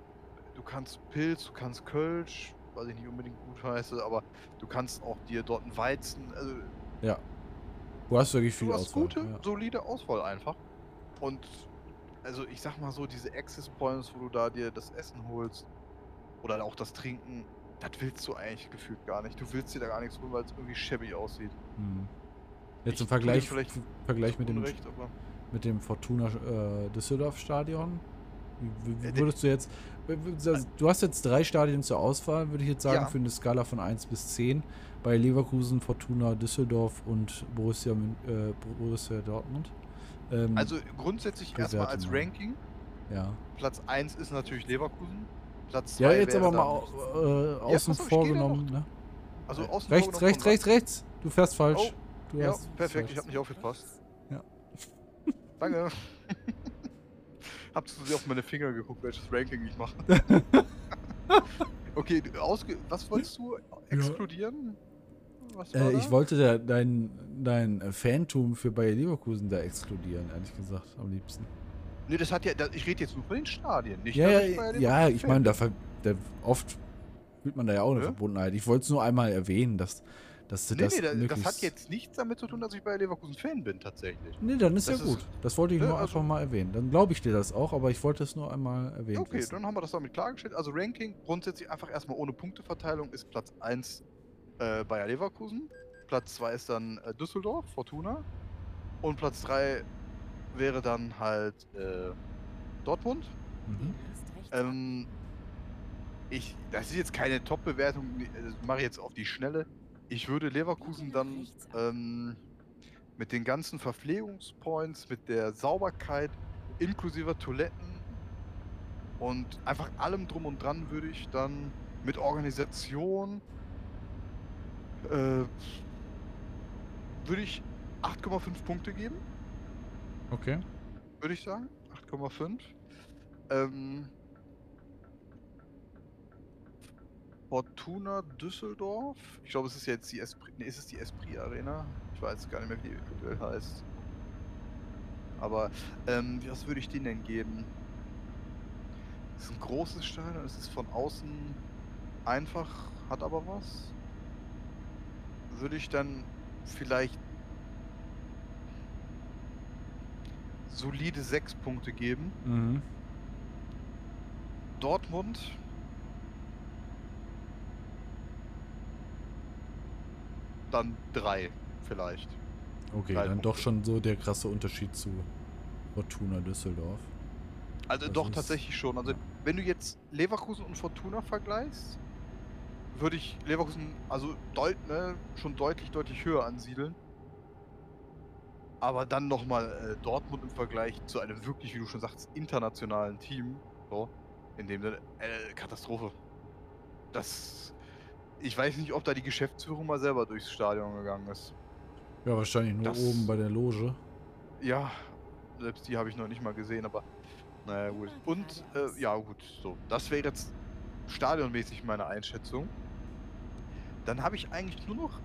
B: Du kannst Pilz, du kannst Kölsch, was ich nicht unbedingt gut heiße, aber du kannst auch dir dort einen Weizen, also
A: Ja. Du hast wirklich viel
B: du hast
A: Auswahl.
B: gute,
A: ja.
B: solide Auswahl einfach. Und also ich sag mal so, diese Access Points, wo du da dir das Essen holst oder auch das Trinken, das willst du eigentlich gefühlt gar nicht. Du willst dir da gar nichts holen, weil es irgendwie shabby aussieht.
A: Hm. Jetzt im Vergleich,
B: vielleicht
A: Vergleich mit dem,
B: Unrecht, aber
A: mit dem Fortuna äh, Düsseldorf Stadion. Wie,
B: Äh,
A: würdest du jetzt. also Du hast jetzt drei Stadien zur Auswahl, würde ich jetzt sagen,
B: Ja.
A: für eine Skala von 1 bis 10. Bei Leverkusen, Fortuna Düsseldorf und Borussia, äh, Borussia Dortmund. Ähm,
B: also grundsätzlich erstmal als. Ranking.
A: ja.
B: Platz 1 ist natürlich Leverkusen. Platz 2
A: Ja, jetzt aber mal au- äh, außen
B: pass auf, ich
A: vor
B: geh da
A: genommen.
B: noch.
A: Ne?
B: Also außen
A: rechts,
B: vor
A: rechts, rechts, rechts. Du fährst falsch.
B: Oh,
A: Du
B: Ja,
A: hast-
B: perfekt, ich habe nicht aufgepasst.
A: Ja.
B: Danke. Hab zu sehr auf meine Finger geguckt, welches Ranking ich mache. okay, ausge was wolltest du exkludieren?
A: Äh, ich wollte da dein, dein äh, Fantum für Bayer Leverkusen da exkludieren, ehrlich gesagt, am liebsten.
B: Nee, das hat ja. Das, ich rede jetzt nur von den Stadien, nicht
A: Ja, ja, ja, ich meine, da, ver- da oft fühlt man da ja auch eine
B: Ja?
A: Verbundenheit. Ich wollte es nur einmal erwähnen, dass, dass du
B: Nee,
A: das
B: nee, da, das
A: möglichst...
B: hat jetzt nichts damit zu tun, dass ich bei Leverkusen Fan bin, tatsächlich.
A: Nee, dann ist
B: das
A: ja
B: ist-
A: gut. Das wollte ich nur
B: also-
A: einfach mal erwähnen. Dann glaube ich dir das auch, aber ich wollte es nur einmal erwähnen.
B: Okay, dann haben wir das damit klargestellt. Also Ranking grundsätzlich einfach erstmal ohne Punkteverteilung ist Platz 1 äh, Bayer Leverkusen, Platz 2 ist dann äh, Düsseldorf, Fortuna und Platz 3 wäre dann halt äh, Dortmund.
A: Mhm.
B: Ähm, ich, das ist jetzt keine Top-Bewertung, das mache ich jetzt auf die Schnelle. Ich würde Leverkusen dann ähm, mit den ganzen Verpflegungspoints, mit der Sauberkeit, inklusive Toiletten und einfach allem drum und dran würde ich dann mit Organisation äh, würde ich 8,5 Punkte geben,
A: Okay.
B: würde ich sagen. 8,5. Ähm, Fortuna Düsseldorf. Ich glaube, es ist jetzt die Esprit. Nee, ist es die Esprit Arena? Ich weiß gar nicht mehr, wie die aktuell heißt. Aber ähm, was würde ich denen denn geben? Es ist ein großes Stadion, es ist von außen einfach, hat aber was. Würde ich dann vielleicht solide 6 Punkte geben.
A: Mhm.
B: Dortmund. Dann drei vielleicht.
A: Okay,
B: Drei
A: dann doch
B: Punkte.
A: schon so der krasse Unterschied zu Fortuna Düsseldorf.
B: Also
A: Das
B: doch tatsächlich schon. Also wenn du jetzt Leverkusen und Fortuna vergleichst, würde ich Leverkusen also deut, ne, schon deutlich, deutlich höher ansiedeln. Aber dann nochmal äh, Dortmund im Vergleich zu einem wirklich, wie du schon sagst, internationalen Team. So, in dem äh, Katastrophe. Das. Ich weiß nicht, ob da die Geschäftsführung mal selber durchs Stadion gegangen ist.
A: Ja, wahrscheinlich nur
B: Das-
A: oben bei der Loge.
B: Ja, selbst die habe ich noch nicht mal gesehen, aber naja gut. Und äh, ja gut, so. Das wäre jetzt stadionmäßig meine Einschätzung. Dann habe ich eigentlich nur noch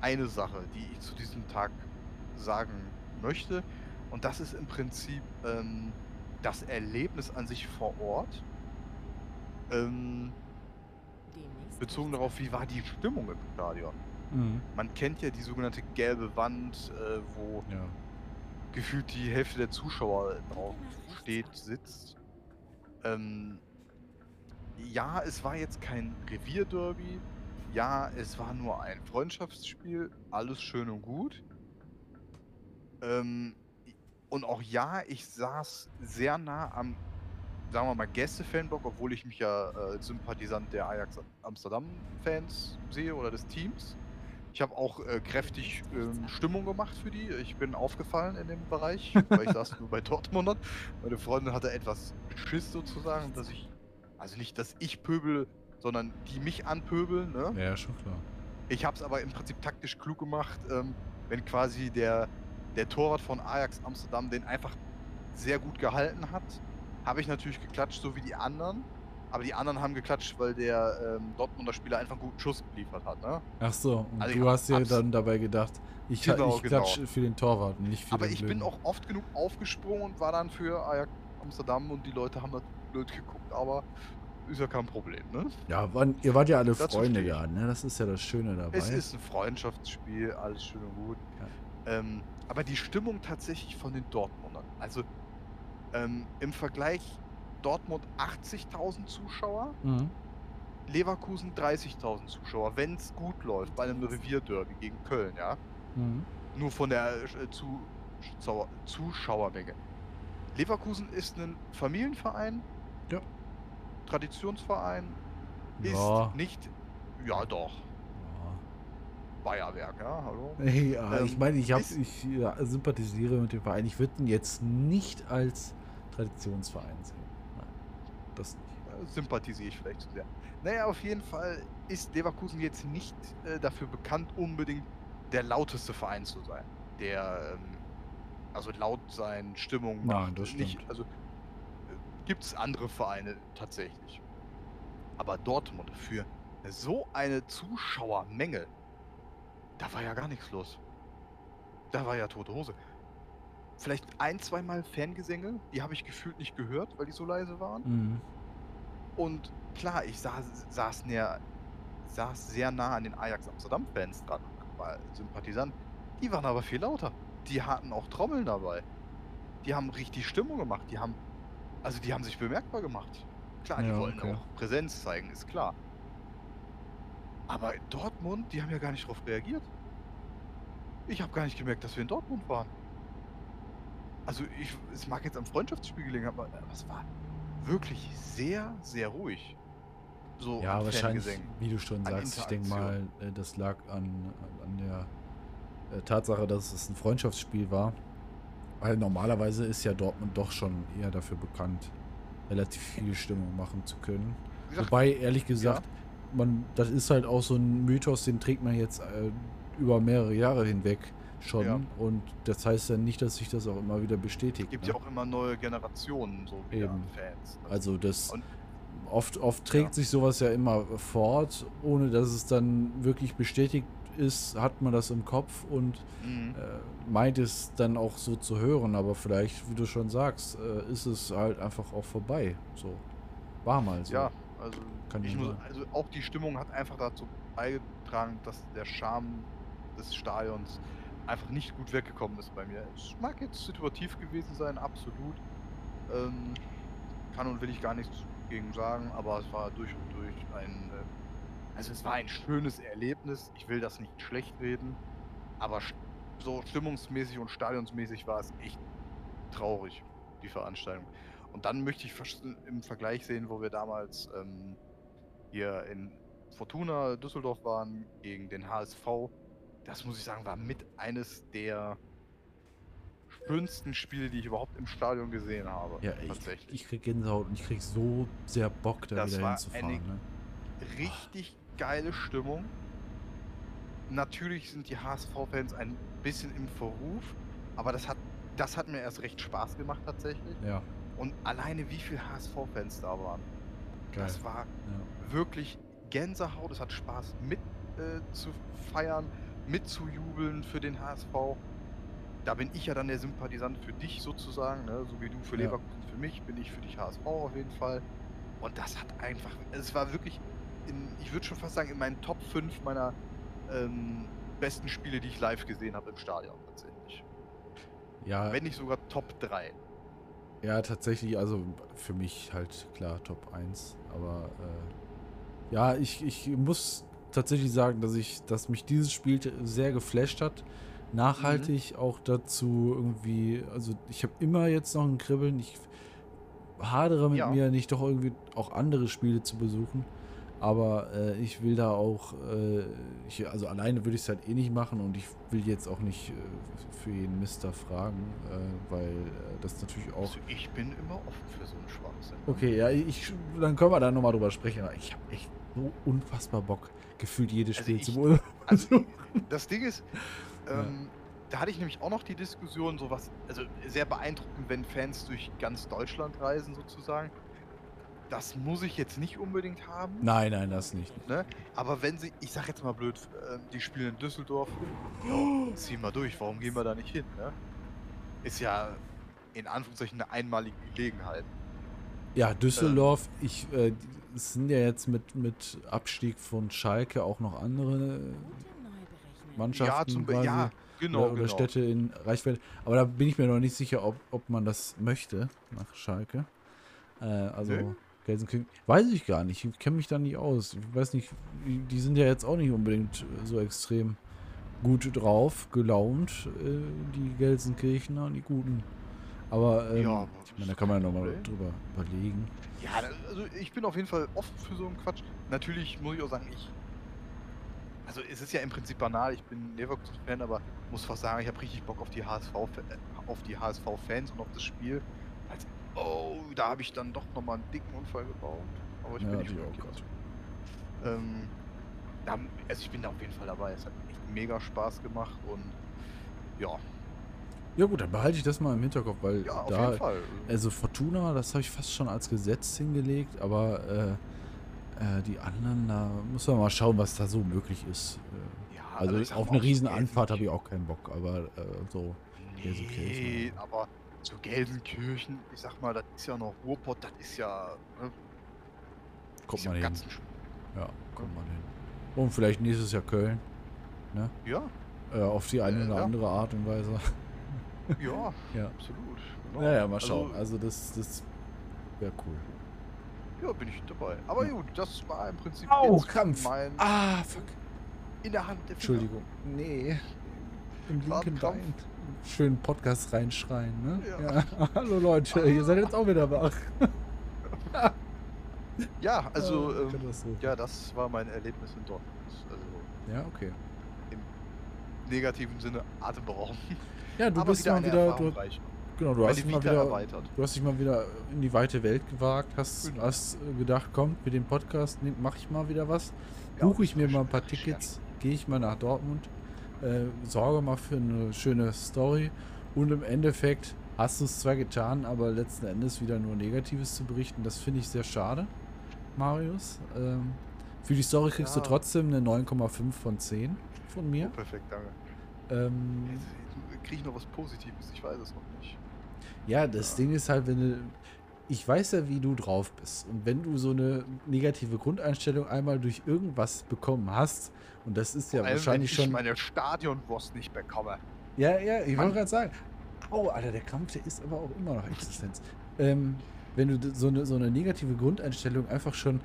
B: eine Sache, die ich zu diesem Tag sagen möchte. Und das ist im Prinzip ähm, das Erlebnis an sich vor Ort. Ähm, bezogen darauf, wie war die Stimmung im Stadion.
A: Mhm.
B: Man kennt ja die sogenannte gelbe Wand, äh, wo
A: Ja.
B: gefühlt die Hälfte der Zuschauer drauf steht, sitzt. Ähm, ja, es war jetzt kein Revierderby. Ja, es war nur ein Freundschaftsspiel. Alles schön und gut. Ähm, und auch ja, ich saß sehr nah am, sagen wir mal, Gäste-Fanblock, obwohl ich mich ja äh, als Sympathisant der Ajax Amsterdam-Fans sehe oder des Teams. Ich habe auch äh, kräftig ähm, Stimmung gemacht für die. Ich bin aufgefallen in dem Bereich, weil ich saß nur bei Dortmundern. Meine Freundin hatte etwas Schiss sozusagen, dass ich, also nicht, dass ich pöbel, sondern die mich anpöbeln. Ne?
A: ja, schon klar.
B: Ich habe es aber im Prinzip taktisch klug gemacht, ähm, wenn quasi der, der Torwart von Ajax Amsterdam den einfach sehr gut gehalten hat, habe ich natürlich geklatscht, so wie die anderen. Aber die anderen haben geklatscht, weil der ähm, Dortmunder Spieler einfach einen guten Schuss geliefert hat. Ne?
A: Ach so, und
B: Also
A: du hast dir dann dabei gedacht, ich,
B: Genau,
A: ich klatsche
B: genau.
A: für den Torwart nicht für
B: Aber
A: den
B: ich bin
A: Blöden.
B: auch oft genug aufgesprungen und war dann für Ajax Amsterdam und die Leute haben natürlich blöd geguckt, aber ist ja kein Problem, ne?
A: Ja, waren, ihr wart ja alle
B: Dazu
A: Freunde da, ne? Das ist ja das Schöne dabei.
B: Es ist ein Freundschaftsspiel, alles schön und gut. Ähm, aber die Stimmung tatsächlich von den Dortmundern. Also ähm, im Vergleich Dortmund 80.000 Zuschauer,
A: Mhm.
B: Leverkusen 30.000 Zuschauer, wenn es gut läuft, bei einem Revierderby gegen Köln, ja.
A: Mhm.
B: Nur von der äh, Zuschauer, Zuschauermenge. Leverkusen ist ein Familienverein,
A: Ja.
B: Traditionsverein, ist
A: Ja.
B: nicht, ja doch, Bayerwerk, ja, hallo.
A: Ja. Ja, ich
B: Ähm,
A: meine, ich, hab,
B: ist-
A: ich ja, sympathisiere mit dem Verein. Ich würde ihn jetzt nicht als Traditionsverein sehen. Nein, das nicht.
B: Äh, sympathisiere ich vielleicht zu sehr. Naja, auf jeden Fall ist Leverkusen jetzt nicht äh, dafür bekannt, unbedingt der lauteste Verein zu sein. Der, ähm, also laut sein, Stimmung
A: Nein,
B: macht.
A: das
B: Nicht,
A: stimmt.
B: also gibt es andere Vereine tatsächlich. Aber Dortmund für so eine Zuschauermenge, da war ja gar nichts los. Da war ja tote Hose. Vielleicht ein, zweimal Fangesänge, die habe ich gefühlt nicht gehört, weil die so leise waren.
A: Mhm.
B: Und klar, ich saß, saß, näher, saß sehr nah an den Ajax Amsterdam-Fans dran, war Sympathisant. Die waren aber viel lauter. Die hatten auch Trommeln dabei. Die haben richtig Stimmung gemacht. Die haben, also die haben sich bemerkbar gemacht. Klar, die
A: Ja,
B: wollen
A: okay.
B: auch Präsenz zeigen, ist klar. Aber in Dortmund, die haben ja gar nicht darauf reagiert. Ich habe gar nicht gemerkt, dass wir in Dortmund waren. Also ich, es mag jetzt am Freundschaftsspiel gelegen haben, aber es war wirklich sehr, sehr ruhig. So
A: Ja, wahrscheinlich, wie du schon sagst, ich denke mal, äh, das lag an, an der äh, Tatsache, dass es ein Freundschaftsspiel war. Weil normalerweise ist ja Dortmund doch schon eher dafür bekannt, relativ viel Stimmung machen zu können.
B: gesagt,
A: Wobei, ehrlich gesagt, man, das ist halt auch so ein Mythos, den trägt man jetzt äh, über mehrere Jahre hinweg schon.
B: Ja.
A: Und das heißt ja nicht, dass sich das auch immer wieder bestätigt.
B: gibt
A: ne?
B: ja auch immer neue Generationen so wieder
A: Eben.
B: Fans. Das-
A: Also das
B: Und-
A: oft, oft trägt
B: Ja.
A: sich sowas ja immer fort, ohne dass es dann wirklich bestätigt ist, hat man das im Kopf und
B: Mhm.
A: äh, meint es dann auch so zu hören, aber vielleicht, wie du schon sagst, äh, ist es halt einfach auch vorbei. So. War mal so.
B: Ja, also
A: Kann
B: ich muss, also auch die Stimmung hat einfach dazu beigetragen, dass der Charme des Stadions einfach nicht gut weggekommen ist bei mir. Es mag jetzt situativ gewesen sein, absolut. Ähm, kann und will ich gar nichts gegen sagen, aber es war durch und durch ein, äh, also es war ein schönes Erlebnis. Ich will das nicht schlecht reden, aber so stimmungsmäßig und stadionsmäßig war es echt traurig, die Veranstaltung. Und dann möchte ich im Vergleich sehen, wo wir damals ähm, hier in Fortuna Düsseldorf waren gegen den HSV. Das muss ich sagen, war mit eines der schönsten Spiele, die ich überhaupt im Stadion gesehen habe.
A: Ja, ich,
B: tatsächlich.
A: ich krieg Gänsehaut und ich krieg so sehr Bock, da
B: Das
A: wieder
B: war
A: hinzufahren.
B: eine-
A: Ne?
B: richtig geile Stimmung. Natürlich sind die HSV-Fans ein bisschen im Verruf, aber das hat, das hat mir erst recht Spaß gemacht tatsächlich.
A: Ja,
B: Und alleine wie viele HSV-Fans da waren,
A: geil.
B: das war
A: Ja.
B: wirklich Gänsehaut. Es hat Spaß mit äh, zu feiern, mitzujubeln für den HSV. Da bin ich ja dann der Sympathisant für dich sozusagen, ne? so wie du für
A: Ja.
B: Leverkusen für mich, bin ich für dich HSV auf jeden Fall. Und das hat einfach, es war wirklich, in, ich würde schon fast sagen, in meinen Top 5 meiner ähm, besten Spiele, die ich live gesehen habe im Stadion tatsächlich.
A: Ja,
B: Wenn nicht sogar Top 3.
A: Ja, tatsächlich, also für mich halt klar Top 1. Aber äh, ja, ich, ich muss tatsächlich sagen, dass ich, dass mich dieses Spiel sehr geflasht hat. Nachhaltig auch dazu irgendwie, also ich habe immer jetzt noch ein Kribbeln. Ich hadere mit
B: Ja.
A: mir, nicht doch irgendwie auch andere Spiele zu besuchen. Aber äh, ich will da auch, äh, ich, also alleine würde ich es halt eh nicht machen und ich will jetzt auch nicht äh, für jeden Mister fragen, äh, weil äh, das natürlich auch.
B: Also ich bin immer offen für so einen Schwachsinn.
A: Okay, ja, ich, dann können wir da nochmal drüber sprechen. aber Ich habe echt so unfassbar Bock, gefühlt jedes
B: Also
A: Spiel
B: ich-
A: zu beurteilen.
B: Also das Ding ist,
A: Ja.
B: ähm, da hatte ich nämlich auch noch die Diskussion, sowas, also sehr beeindruckend, wenn Fans durch ganz Deutschland reisen sozusagen. Das muss ich jetzt nicht unbedingt haben,
A: Nein, nein, das nicht.
B: ne? Aber wenn sie, ich sag jetzt mal blöd, äh, die spielen in Düsseldorf, ja, zieh mal durch, warum gehen wir da nicht hin, ne? Ist ja in Anführungszeichen eine einmalige Gelegenheit.
A: Ja, Düsseldorf, ich, äh, es sind ja jetzt mit, mit Abstieg von Schalke auch noch andere Mannschaften
B: ja, zum
A: quasi
B: ja, genau,
A: oder,
B: genau.
A: Städte in Reichweite. Aber da bin ich mir noch nicht sicher, ob, ob man das möchte nach Schalke. Äh, also
B: Nö.
A: Gelsenkirchen. Weiß ich gar nicht. Ich kenne mich da nicht aus. Ich weiß nicht, die sind ja jetzt auch nicht unbedingt so extrem gut drauf, gelaunt, äh, die Gelsenkirchener, die Guten. Aber ähm,
B: Ja,
A: ich meine, da kann man ja nochmal drüber überlegen.
B: Ja, also ich bin auf jeden Fall offen für so einen Quatsch. Natürlich muss ich auch sagen, ich. Also es ist ja im Prinzip banal, ich bin Leverkusen-Fan, aber muss fast sagen, ich habe richtig Bock auf die HSV, auf die HSV-Fans und auf das Spiel. Als, oh, da habe ich dann doch nochmal einen dicken Unfall gebaut. Aber ich
A: Ja,
B: bin nicht
A: auch.
B: Ähm, da, also ich bin da auf jeden Fall dabei. Es hat echt mega Spaß gemacht und ja,
A: Ja gut, dann behalte ich das mal im Hinterkopf, weil
B: ja, auf
A: da,
B: jeden Fall.
A: also Fortuna, das habe ich fast schon als Gesetz hingelegt, aber äh, äh, die anderen, da muss man mal schauen, was da so möglich ist. Äh,
B: Ja,
A: also auf eine riesen
B: so
A: Anfahrt habe ich auch keinen Bock, aber äh, so.
B: Nee,
A: ja.
B: aber zu Gelsenkirchen, ich sag mal, das ist ja noch Ruhrpott, das ist ja. Ne,
A: kommt
B: ist ja
A: man hin. Ja, kommt man hin. Und vielleicht nächstes Jahr Köln.
B: Ja,
A: Äh, auf die eine
B: Äh,
A: oder
B: ja.
A: andere Art und Weise.
B: Ja,
A: Ja.
B: absolut. genau.
A: Naja, mal schauen.
B: Also,
A: Also das, das wäre cool.
B: ja, bin ich dabei. Aber
A: Ja.
B: gut, das war im Prinzip
A: Au,
B: jetzt
A: Krampf.
B: mein
A: Ah, fuck.
B: in der Hand der Finger.
A: Entschuldigung. Nee. Im linken. Bein. Schön Podcast reinschreien, ne?
B: Ja.
A: Hallo Leute, ihr seid jetzt auch wieder wach.
B: Ja, also,
A: Ah,
B: ähm,
A: Katastrophe.
B: ja, das war mein Erlebnis in Dortmund. Also,
A: Ja, okay.
B: negativen Sinne atemberaubend.
A: Ja, du bist
B: wieder
A: mal wieder, du, genau, du hast dich mal wieder,
B: erweitert.
A: du hast dich mal wieder in die weite Welt gewagt, hast,
B: Genau.
A: hast äh, gedacht, komm, mit dem Podcast mache ich mal wieder was,
B: Ja,
A: buche ich mir mal ein paar Tickets, gehe ich mal nach Dortmund, äh, sorge mal für eine schöne Story und im Endeffekt hast du es zwar getan, aber letzten Endes wieder nur Negatives zu berichten. Das finde ich sehr schade, Marius. Ähm, für die Story kriegst du
B: Ja.
A: trotzdem eine 9,5 von 10 von
B: Oh,
A: mir.
B: perfekt, danke.
A: Ähm,
B: Kriege ich noch was Positives? Ich weiß es noch nicht.
A: Ja, das
B: Ja.
A: Ding ist halt, wenn du. Ich weiß ja, wie du drauf bist. Und wenn du so eine negative Grundeinstellung einmal durch irgendwas bekommen hast, und das ist ja wahrscheinlich
B: wenn ich
A: schon.
B: meine Stadionwurst nicht bekomme.
A: Ja, ja, ich wollte gerade sagen. Oh, Alter, der Kampf, der ist aber auch immer noch Existenz. ähm, wenn du so eine, so eine negative Grundeinstellung einfach schon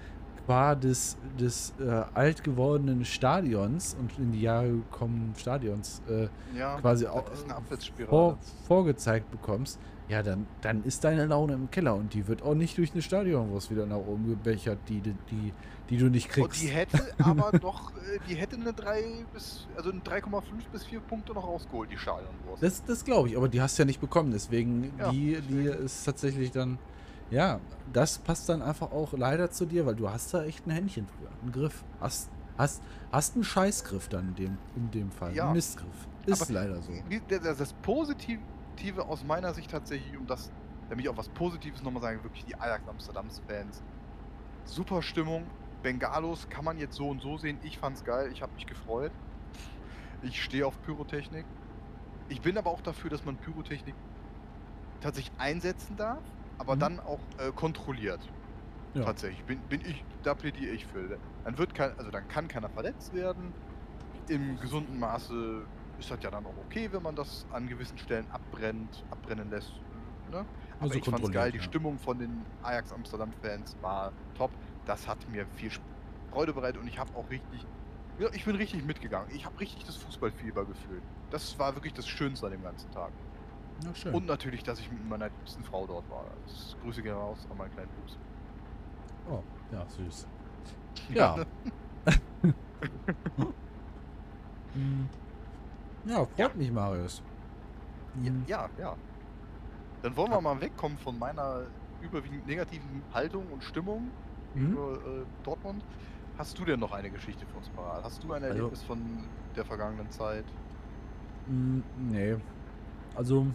A: qua des, des äh, alt gewordenen Stadions und in die Jahre gekommenen Stadions äh,
B: Ja,
A: quasi auch vor, vorgezeigt bekommst, ja, dann, dann ist deine Laune im Keller und die wird auch nicht durch eine Stadionwurst wieder nach oben gebechert, die, die, die, die du nicht
B: Und
A: kriegst.
B: die hätte aber doch, äh, die hätte eine 3 bis, also eine 3,5 bis 4 Punkte noch rausgeholt, die Stadionwurst.
A: Das, das glaube ich, aber die hast du ja nicht bekommen, deswegen
B: Ja,
A: die, die
B: deswegen.
A: ist tatsächlich dann, ja, das passt dann einfach auch leider zu dir, weil du hast da echt ein Händchen für, einen Griff. Hast, hast, hast einen Scheißgriff dann in dem, in dem Fall,
B: Ja.
A: einen Mistgriff. Ist
B: Aber
A: leider so.
B: Das, Positive aus meiner Sicht tatsächlich, um das, damit ich auch was Positives nochmal sagen, wirklich die Ajax Amsterdams Fans. Super Stimmung. Bengalos kann man jetzt so und so sehen. Ich fand's geil, ich habe mich gefreut. Ich stehe auf Pyrotechnik. Ich bin aber auch dafür, dass man Pyrotechnik tatsächlich einsetzen darf, aber
A: Mhm.
B: dann auch äh, kontrolliert.
A: Ja.
B: Tatsächlich. Bin, bin ich, da plädiere ich für. Dann wird kein, also dann kann keiner verletzt werden. Im gesunden Maße ist das ja dann auch okay, wenn man das an gewissen Stellen abbrennt, abbrennen lässt. Ne? Aber
A: Also
B: ich fand's geil, die
A: ja.
B: Stimmung von den Ajax Amsterdam Fans war top. Das hat mir viel Freude bereitet und ich habe auch richtig, ja, ich bin richtig mitgegangen. Ich habe richtig das Fußballfieber gefühlt. Das war wirklich das Schönste an dem ganzen Tag.
A: Schön.
B: Und natürlich, dass ich mit meiner liebsten Frau dort war. Das Grüße gehen raus an meinen kleinen Fuß.
A: oh, ja, süß. Ja. Ja, freut
B: Ja.
A: mich, Marius.
B: Ja,
A: Hm.
B: ja, ja. Dann wollen wir mal wegkommen von meiner überwiegend negativen Haltung und Stimmung
A: Mhm.
B: über äh, Dortmund. Hast du denn noch eine Geschichte für uns parat? Hast du ein
A: Also-
B: Erlebnis von der vergangenen Zeit?
A: Mm, Nee. Also,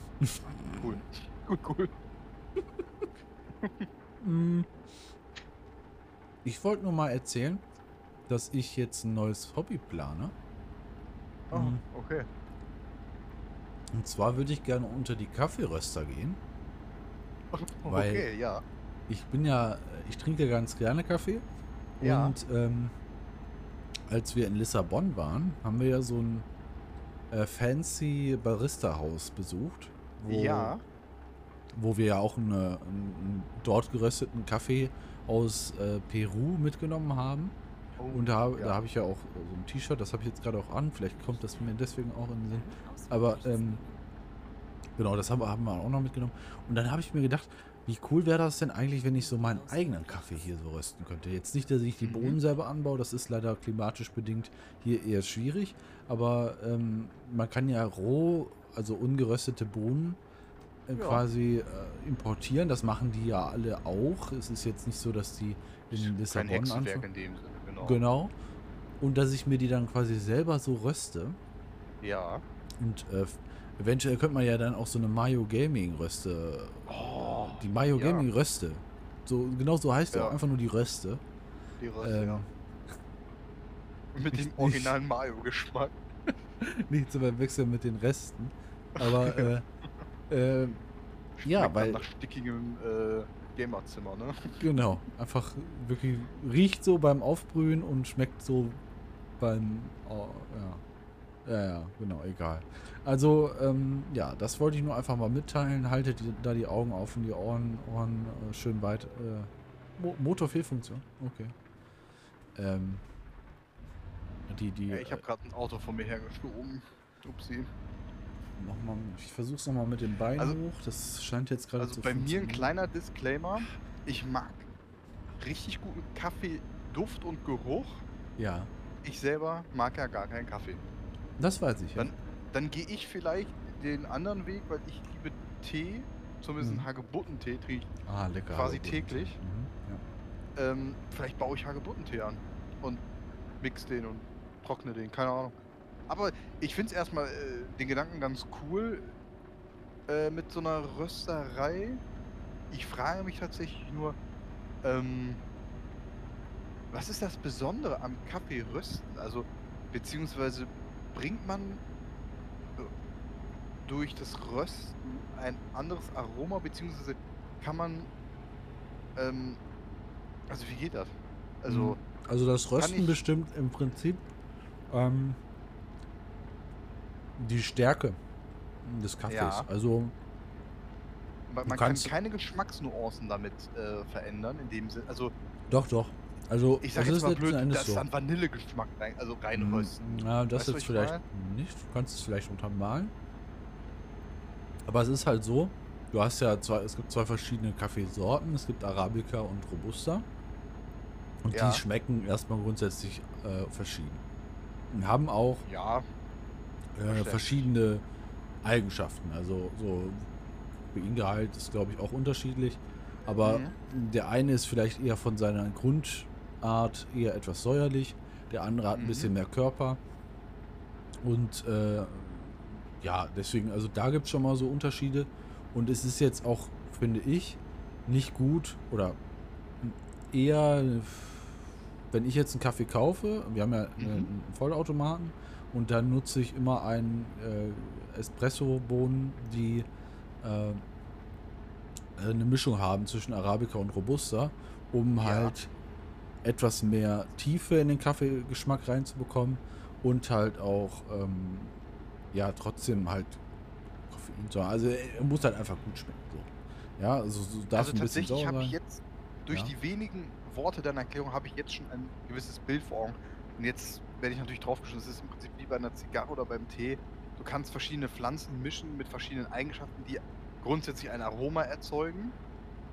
B: Cool. Gut, cool.
A: mm, ich wollte nur mal erzählen, dass ich jetzt ein neues Hobby plane.
B: Ah,
A: Mhm.
B: okay.
A: Und zwar würde ich gerne unter die Kaffeeröster gehen. Weil-
B: okay, ja.
A: Ich bin ja, ich trinke ganz gerne Kaffee.
B: Ja.
A: Und ähm, als wir in Lissabon waren, haben wir ja so ein äh, fancy Barista-Haus besucht. Wo,
B: Ja.
A: Wo wir ja auch eine, einen, einen dort gerösteten Kaffee aus äh, Peru mitgenommen haben.
B: Oh,
A: Und da,
B: ja.
A: da habe ich ja auch so ein T-Shirt, das habe ich jetzt gerade auch an. Vielleicht kommt das mir deswegen auch in den Sinn. Aber ähm, genau, das haben, haben wir auch noch mitgenommen. Und dann habe ich mir gedacht, wie cool wäre das denn eigentlich, wenn ich so meinen eigenen Kaffee hier so rösten könnte. Jetzt nicht, dass ich die
B: Mhm.
A: Bohnen selber anbaue, das ist leider klimatisch bedingt hier eher schwierig. Aber ähm, man kann ja roh, also ungeröstete Bohnen äh,
B: Ja.
A: quasi äh, importieren. Das machen die ja alle auch. Es ist jetzt nicht so, dass die in
B: Kein
A: Lissabon
B: Hexenwerk
A: anfangen.
B: in dem Sinne, genau.
A: Genau. Und dass ich mir die dann quasi selber so röste.
B: Ja.
A: Und äh, eventuell könnte man ja dann auch so eine Mayo Gaming Röste.
B: Oh,
A: Die Mayo
B: ja.
A: Gaming Röste. So, genau so heißt ja auch einfach nur die Röste.
B: die Röste,
A: Ähm,
B: ja. Mit dem originalen Mayo-Geschmack.
A: Nicht zu verwechseln mit den Resten. Aber äh, äh, ja, weil
B: Nach stickigem äh, Gamerzimmer, ne?
A: genau, einfach wirklich riecht so beim Aufbrühen und schmeckt so beim oh, ja. Ja, ja, genau, egal. Also, ähm, ja, das wollte ich nur einfach mal mitteilen. Haltet die, da die Augen auf und die Ohren, Ohren äh, schön weit. Äh, Mo Motorfehlfunktion, okay. Ähm, die, die,
B: Ja, ich habe gerade ein Auto von mir hergeschoben. Upsi.
A: äh, noch mal, ich versuch's nochmal mit den Beinen
B: Also-
A: hoch. Das scheint jetzt gerade
B: Also
A: zu
B: bei mir ein kleiner Disclaimer. Ich mag richtig guten Kaffee, Duft und Geruch.
A: Ja,
B: Ich selber mag ja gar keinen Kaffee.
A: Das weiß ich. Ja.
B: Dann, gehe ich vielleicht den anderen Weg, weil ich liebe Tee, zumindest
A: Mhm.
B: Hagebuttentee trinke ich
A: Ah, lecker.
B: quasi täglich.
A: Mhm, ja.
B: Ähm, vielleicht baue ich Hagebuttentee an und mix den und trockne den, keine Ahnung. Aber ich finde es erstmal äh, den Gedanken ganz cool äh, mit so einer Rösterei. Ich frage mich tatsächlich nur, ähm, was ist das Besondere am Kaffee rösten? Also, beziehungsweise bringt man äh, durch das Rösten ein anderes Aroma, beziehungsweise kann man, ähm, also wie geht das? Also,
A: Also das Rösten bestimmt im Prinzip ähm, die Stärke des Kaffees.
B: Ja.
A: Also
B: man, kann keine Geschmacksnuancen damit äh, verändern, in dem Sinne. Also,
A: doch, doch. Also
B: ich sag
A: es
B: jetzt
A: ist
B: mal blöd,
A: Endes
B: dass
A: so.
B: dann Vanillegeschmack rein, also reinrösten.
A: Ja, das
B: Weißt
A: jetzt
B: ich
A: vielleicht
B: meine?
A: nicht. Du kannst es vielleicht untermalen. Aber es ist halt so, du hast ja zwei, es gibt zwei verschiedene Kaffeesorten. Es gibt Arabica und Robusta. Und
B: Ja.
A: die schmecken erstmal grundsätzlich äh, verschieden. Und haben auch
B: Ja,
A: äh, verschiedene Eigenschaften. Also so Koffeingehalt ist, glaube ich, auch unterschiedlich. Aber
B: Mhm.
A: der eine ist vielleicht eher von seiner Grundart eher etwas säuerlich, der andere hat ein
B: Mhm.
A: bisschen mehr Körper. Und äh, ja, deswegen, also da gibt es schon mal so Unterschiede. Und es ist jetzt auch, finde ich, nicht gut oder eher, wenn ich jetzt einen Kaffee kaufe, wir haben ja
B: Mhm.
A: einen Vollautomaten und dann nutze ich immer einen äh, Espresso-Bohnen, die äh, eine Mischung haben zwischen Arabica und Robusta, um
B: Ja.
A: halt etwas mehr Tiefe in den Kaffeegeschmack reinzubekommen und halt auch ähm, ja trotzdem halt Koffein zu haben. Also er muss halt einfach gut schmecken. So. Ja, also so darf
B: also
A: ein bisschen
B: tatsächlich
A: sauer
B: habe
A: sein.
B: ich jetzt, durch
A: Ja.
B: die wenigen Worte deiner Erklärung, habe ich jetzt schon ein gewisses Bild vor Augen. Und jetzt werde ich natürlich draufgeschossen, das ist im Prinzip wie bei einer Zigarre oder beim Tee. Du kannst verschiedene Pflanzen mischen mit verschiedenen Eigenschaften, die grundsätzlich ein Aroma erzeugen,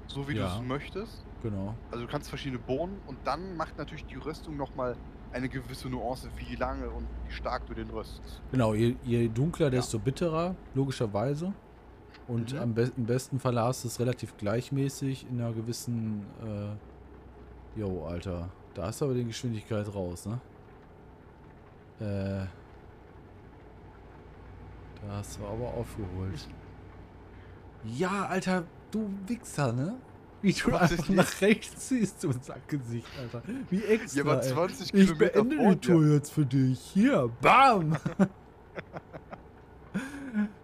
B: so wie
A: Ja.
B: du es möchtest.
A: Genau.
B: Also du kannst verschiedene Bohnen und dann macht natürlich die Röstung nochmal eine gewisse Nuance, wie lange und wie stark du den röstest.
A: Genau, je, je dunkler, desto bitterer, logischerweise. Und
B: Mhm.
A: am be im besten Fall hast du es relativ gleichmäßig in einer gewissen. Äh, jo, Alter. Da hast du aber die Geschwindigkeit raus, ne? Äh. Da hast du aber aufgeholt. Ja, Alter, du Wichser, ne? Wie du einfach
B: Tatsächlich?
A: nach rechts ziehst, du Sackgesicht, Alter. Wie extra.
B: Ja, aber
A: ey.
B: 20
A: Ich
B: Kilometer
A: beende
B: vor
A: die Tour jetzt für dich. Hier, bam!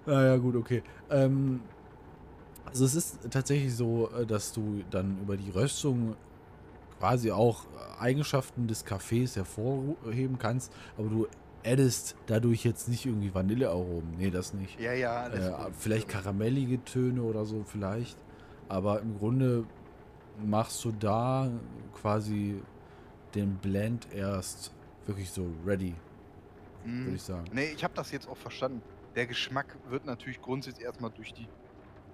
A: naja, gut, okay. Ähm, also es ist tatsächlich so, äh, dass du dann über die Röstung quasi auch äh, Eigenschaften des Kaffees hervorheben kannst, aber du addest dadurch jetzt nicht irgendwie Vanillearomen. Nee, das nicht.
B: Ja, ja,
A: Äh, vielleicht karamellige Töne oder so, vielleicht. Aber im Grunde machst du da quasi den Blend erst wirklich so ready,
B: Mhm.
A: würde ich sagen.
B: Nee, ich habe das jetzt auch verstanden. Der Geschmack wird natürlich grundsätzlich erstmal durch die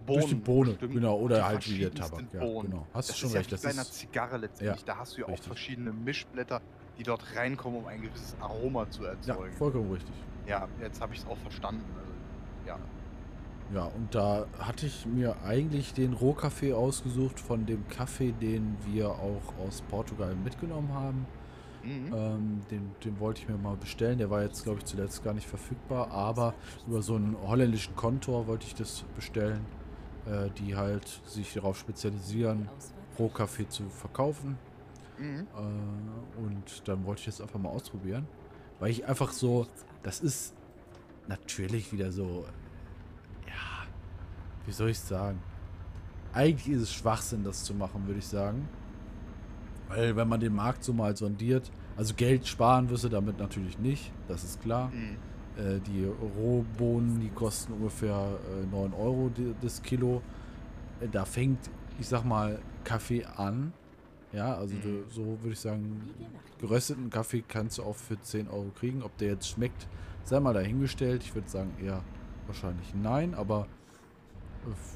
B: Bohnen.
A: Durch die Bohne,
B: bestimmt,
A: genau,
B: die
A: oder halt wie der Tabak. Ja, genau. Hast du schon
B: ist
A: recht.
B: ja wie
A: Das
B: bei einer Zigarre letztendlich.
A: Ja,
B: da hast du ja auch
A: richtig.
B: verschiedene Mischblätter, die dort reinkommen, um ein gewisses Aroma zu
A: ja,
B: erzeugen.
A: vollkommen richtig.
B: Ja, jetzt habe ich es auch verstanden. Also, ja.
A: Ja, und da hatte ich mir eigentlich den Rohkaffee ausgesucht von dem Kaffee, den wir auch aus Portugal mitgenommen haben.
B: Mhm.
A: Ähm, den, den wollte ich mir mal bestellen. Der war jetzt, glaube ich, zuletzt gar nicht verfügbar. Aber über so einen holländischen Kontor wollte ich das bestellen, äh, die halt sich darauf spezialisieren, Rohkaffee zu verkaufen.
B: Mhm.
A: Äh, und dann wollte ich das einfach mal ausprobieren. Weil ich einfach so, das ist natürlich wieder so, wie soll ich es sagen? Eigentlich ist es Schwachsinn, das zu machen, würde ich sagen. Weil wenn man den Markt so mal sondiert, also Geld sparen wirst du damit natürlich nicht, das ist klar.
B: Mhm.
A: Äh, die Rohbohnen, die kosten ungefähr äh, 9 Euro das Kilo. Äh, da fängt, ich sag mal, Kaffee an. Ja, also du,
B: Mhm.
A: so würde ich sagen, gerösteten Kaffee kannst du auch für 10 Euro kriegen. Ob der jetzt schmeckt, sei mal dahingestellt. Ich würde sagen eher wahrscheinlich nein, aber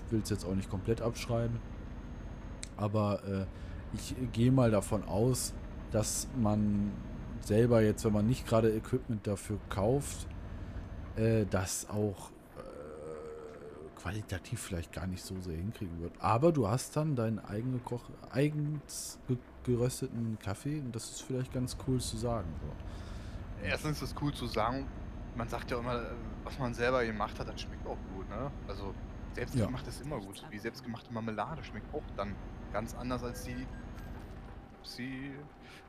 A: will es jetzt auch nicht komplett abschreiben. Aber äh, ich gehe mal davon aus, dass man selber jetzt, wenn man nicht gerade Equipment dafür kauft, äh, das auch äh, qualitativ vielleicht gar nicht so sehr hinkriegen wird. Aber du hast dann deinen eigenen Koch, eigens ge gerösteten Kaffee und das ist vielleicht ganz cool zu sagen. So.
B: Erstens ist es cool zu sagen, man sagt ja immer, was man selber gemacht hat, das schmeckt auch gut, ne? Also selbstgemacht ja. ist immer gut. Wie selbstgemachte Marmelade schmeckt auch dann ganz anders als die, sie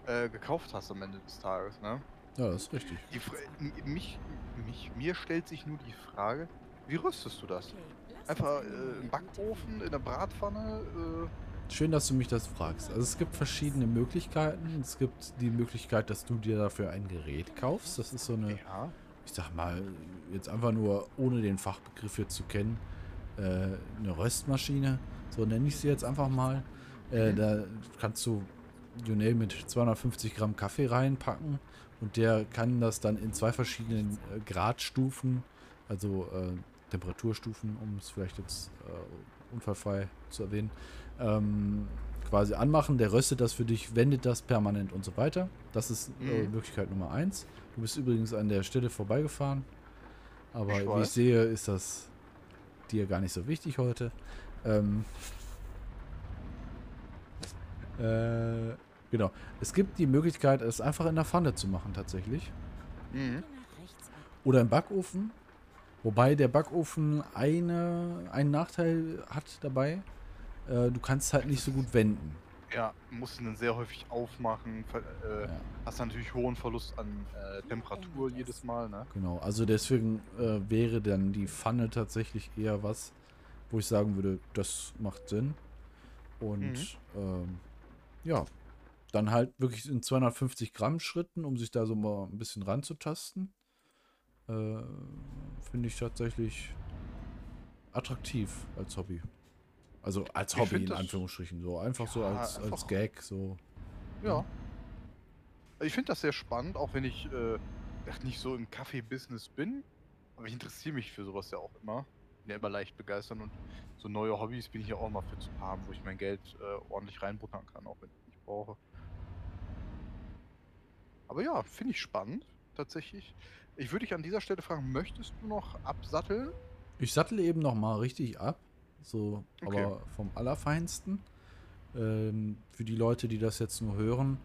B: äh, gekauft hast am Ende des Tages, ne?
A: Ja, das ist richtig.
B: Die, mich, mich, mir stellt sich nur die Frage, wie rüstest du das? Einfach äh, im Backofen, in der Bratpfanne?
A: Äh Schön, dass du mich das fragst. Also es gibt verschiedene Möglichkeiten. Es gibt die Möglichkeit, dass du dir dafür ein Gerät kaufst. Das ist so eine, ja. ich sag mal, jetzt einfach nur ohne den Fachbegriff hier zu kennen, äh, eine Röstmaschine. So nenne ich sie jetzt einfach mal. Äh, mhm. Da kannst du, you name mit 250 Gramm Kaffee reinpacken und der kann das dann in zwei verschiedenen äh, Gradstufen, also äh, Temperaturstufen, um es vielleicht jetzt äh, unfallfrei zu erwähnen, ähm, quasi anmachen. Der röstet das für dich, wendet das permanent und so weiter. Das ist mhm. Möglichkeit Nummer eins. Du bist übrigens an der Stelle vorbeigefahren. Aber ich wie ich sehe, ist das dir gar nicht so wichtig heute. Ähm, äh, Genau. Es gibt die Möglichkeit, es einfach in der Pfanne zu machen, tatsächlich. Mhm. Oder im Backofen. Wobei der Backofen eine, einen Nachteil hat dabei. Äh, du kannst halt nicht so gut wenden.
B: Ja, musst ihn dann sehr häufig aufmachen. Äh, ja. Hast natürlich hohen Verlust an äh, Temperatur jedes Mal. Ne?
A: Genau, also deswegen äh, wäre dann die Pfanne tatsächlich eher was, wo ich sagen würde, das macht Sinn. Und mhm. ähm, ja, dann halt wirklich in 250 Gramm Schritten, um sich da so mal ein bisschen ranzutasten. Äh, Finde ich tatsächlich attraktiv als Hobby. Also als Hobby in Anführungsstrichen. So einfach ja, so als, einfach als Gag. So.
B: Ja. Ich finde das sehr spannend, auch wenn ich äh, nicht so im Kaffee-Business bin. Aber ich interessiere mich für sowas ja auch immer. Bin ja immer leicht begeistert und so neue Hobbys bin ich ja auch mal für zu haben, wo ich mein Geld äh, ordentlich reinbuttern kann, auch wenn ich nicht brauche. Aber ja, finde ich spannend, tatsächlich. Ich würde dich an dieser Stelle fragen, möchtest du noch absatteln?
A: Ich sattel eben noch mal richtig ab. So, okay. aber vom Allerfeinsten. Ähm, für die Leute, die das jetzt nur hören,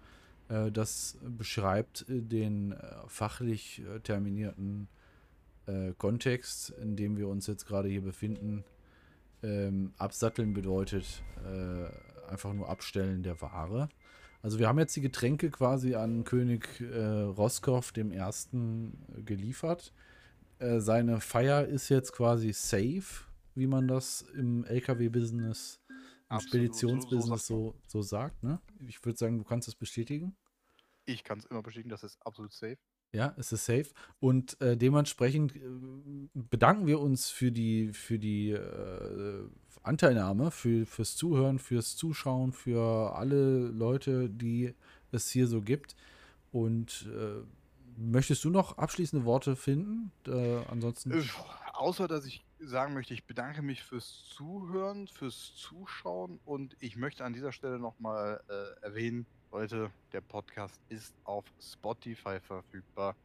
A: äh, das beschreibt äh, den äh, fachlich äh, terminierten äh, Kontext, in dem wir uns jetzt gerade hier befinden. Ähm, absatteln bedeutet einfach nur Abstellen der Ware. Also wir haben jetzt die Getränke quasi an König äh, Roskov dem Ersten geliefert. Äh, seine Feier ist jetzt quasi safe, wie man das im LKW-Business, im Speditionsbusiness so, so, sagt. Ne? Ich würde sagen, du kannst es bestätigen.
B: Ich kann es immer bestätigen, das ist absolut safe.
A: Ja, es ist safe. Und äh, dementsprechend äh, bedanken wir uns für die, für die äh, Anteilnahme, für, fürs Zuhören, fürs Zuschauen, für alle Leute, die es hier so gibt. Und äh, möchtest du noch abschließende Worte finden? Äh, ansonsten. Äh,
B: außer, dass ich sagen möchte, ich bedanke mich fürs Zuhören, fürs Zuschauen und ich möchte an dieser Stelle nochmal äh, erwähnen, Leute, der Podcast ist auf Spotify verfügbar.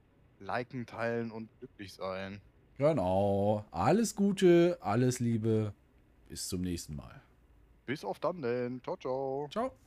B: Liken, teilen und glücklich sein.
A: Genau. Alles Gute, alles Liebe. Bis zum nächsten Mal.
B: Bis auf dann denn. Ciao, ciao. Ciao.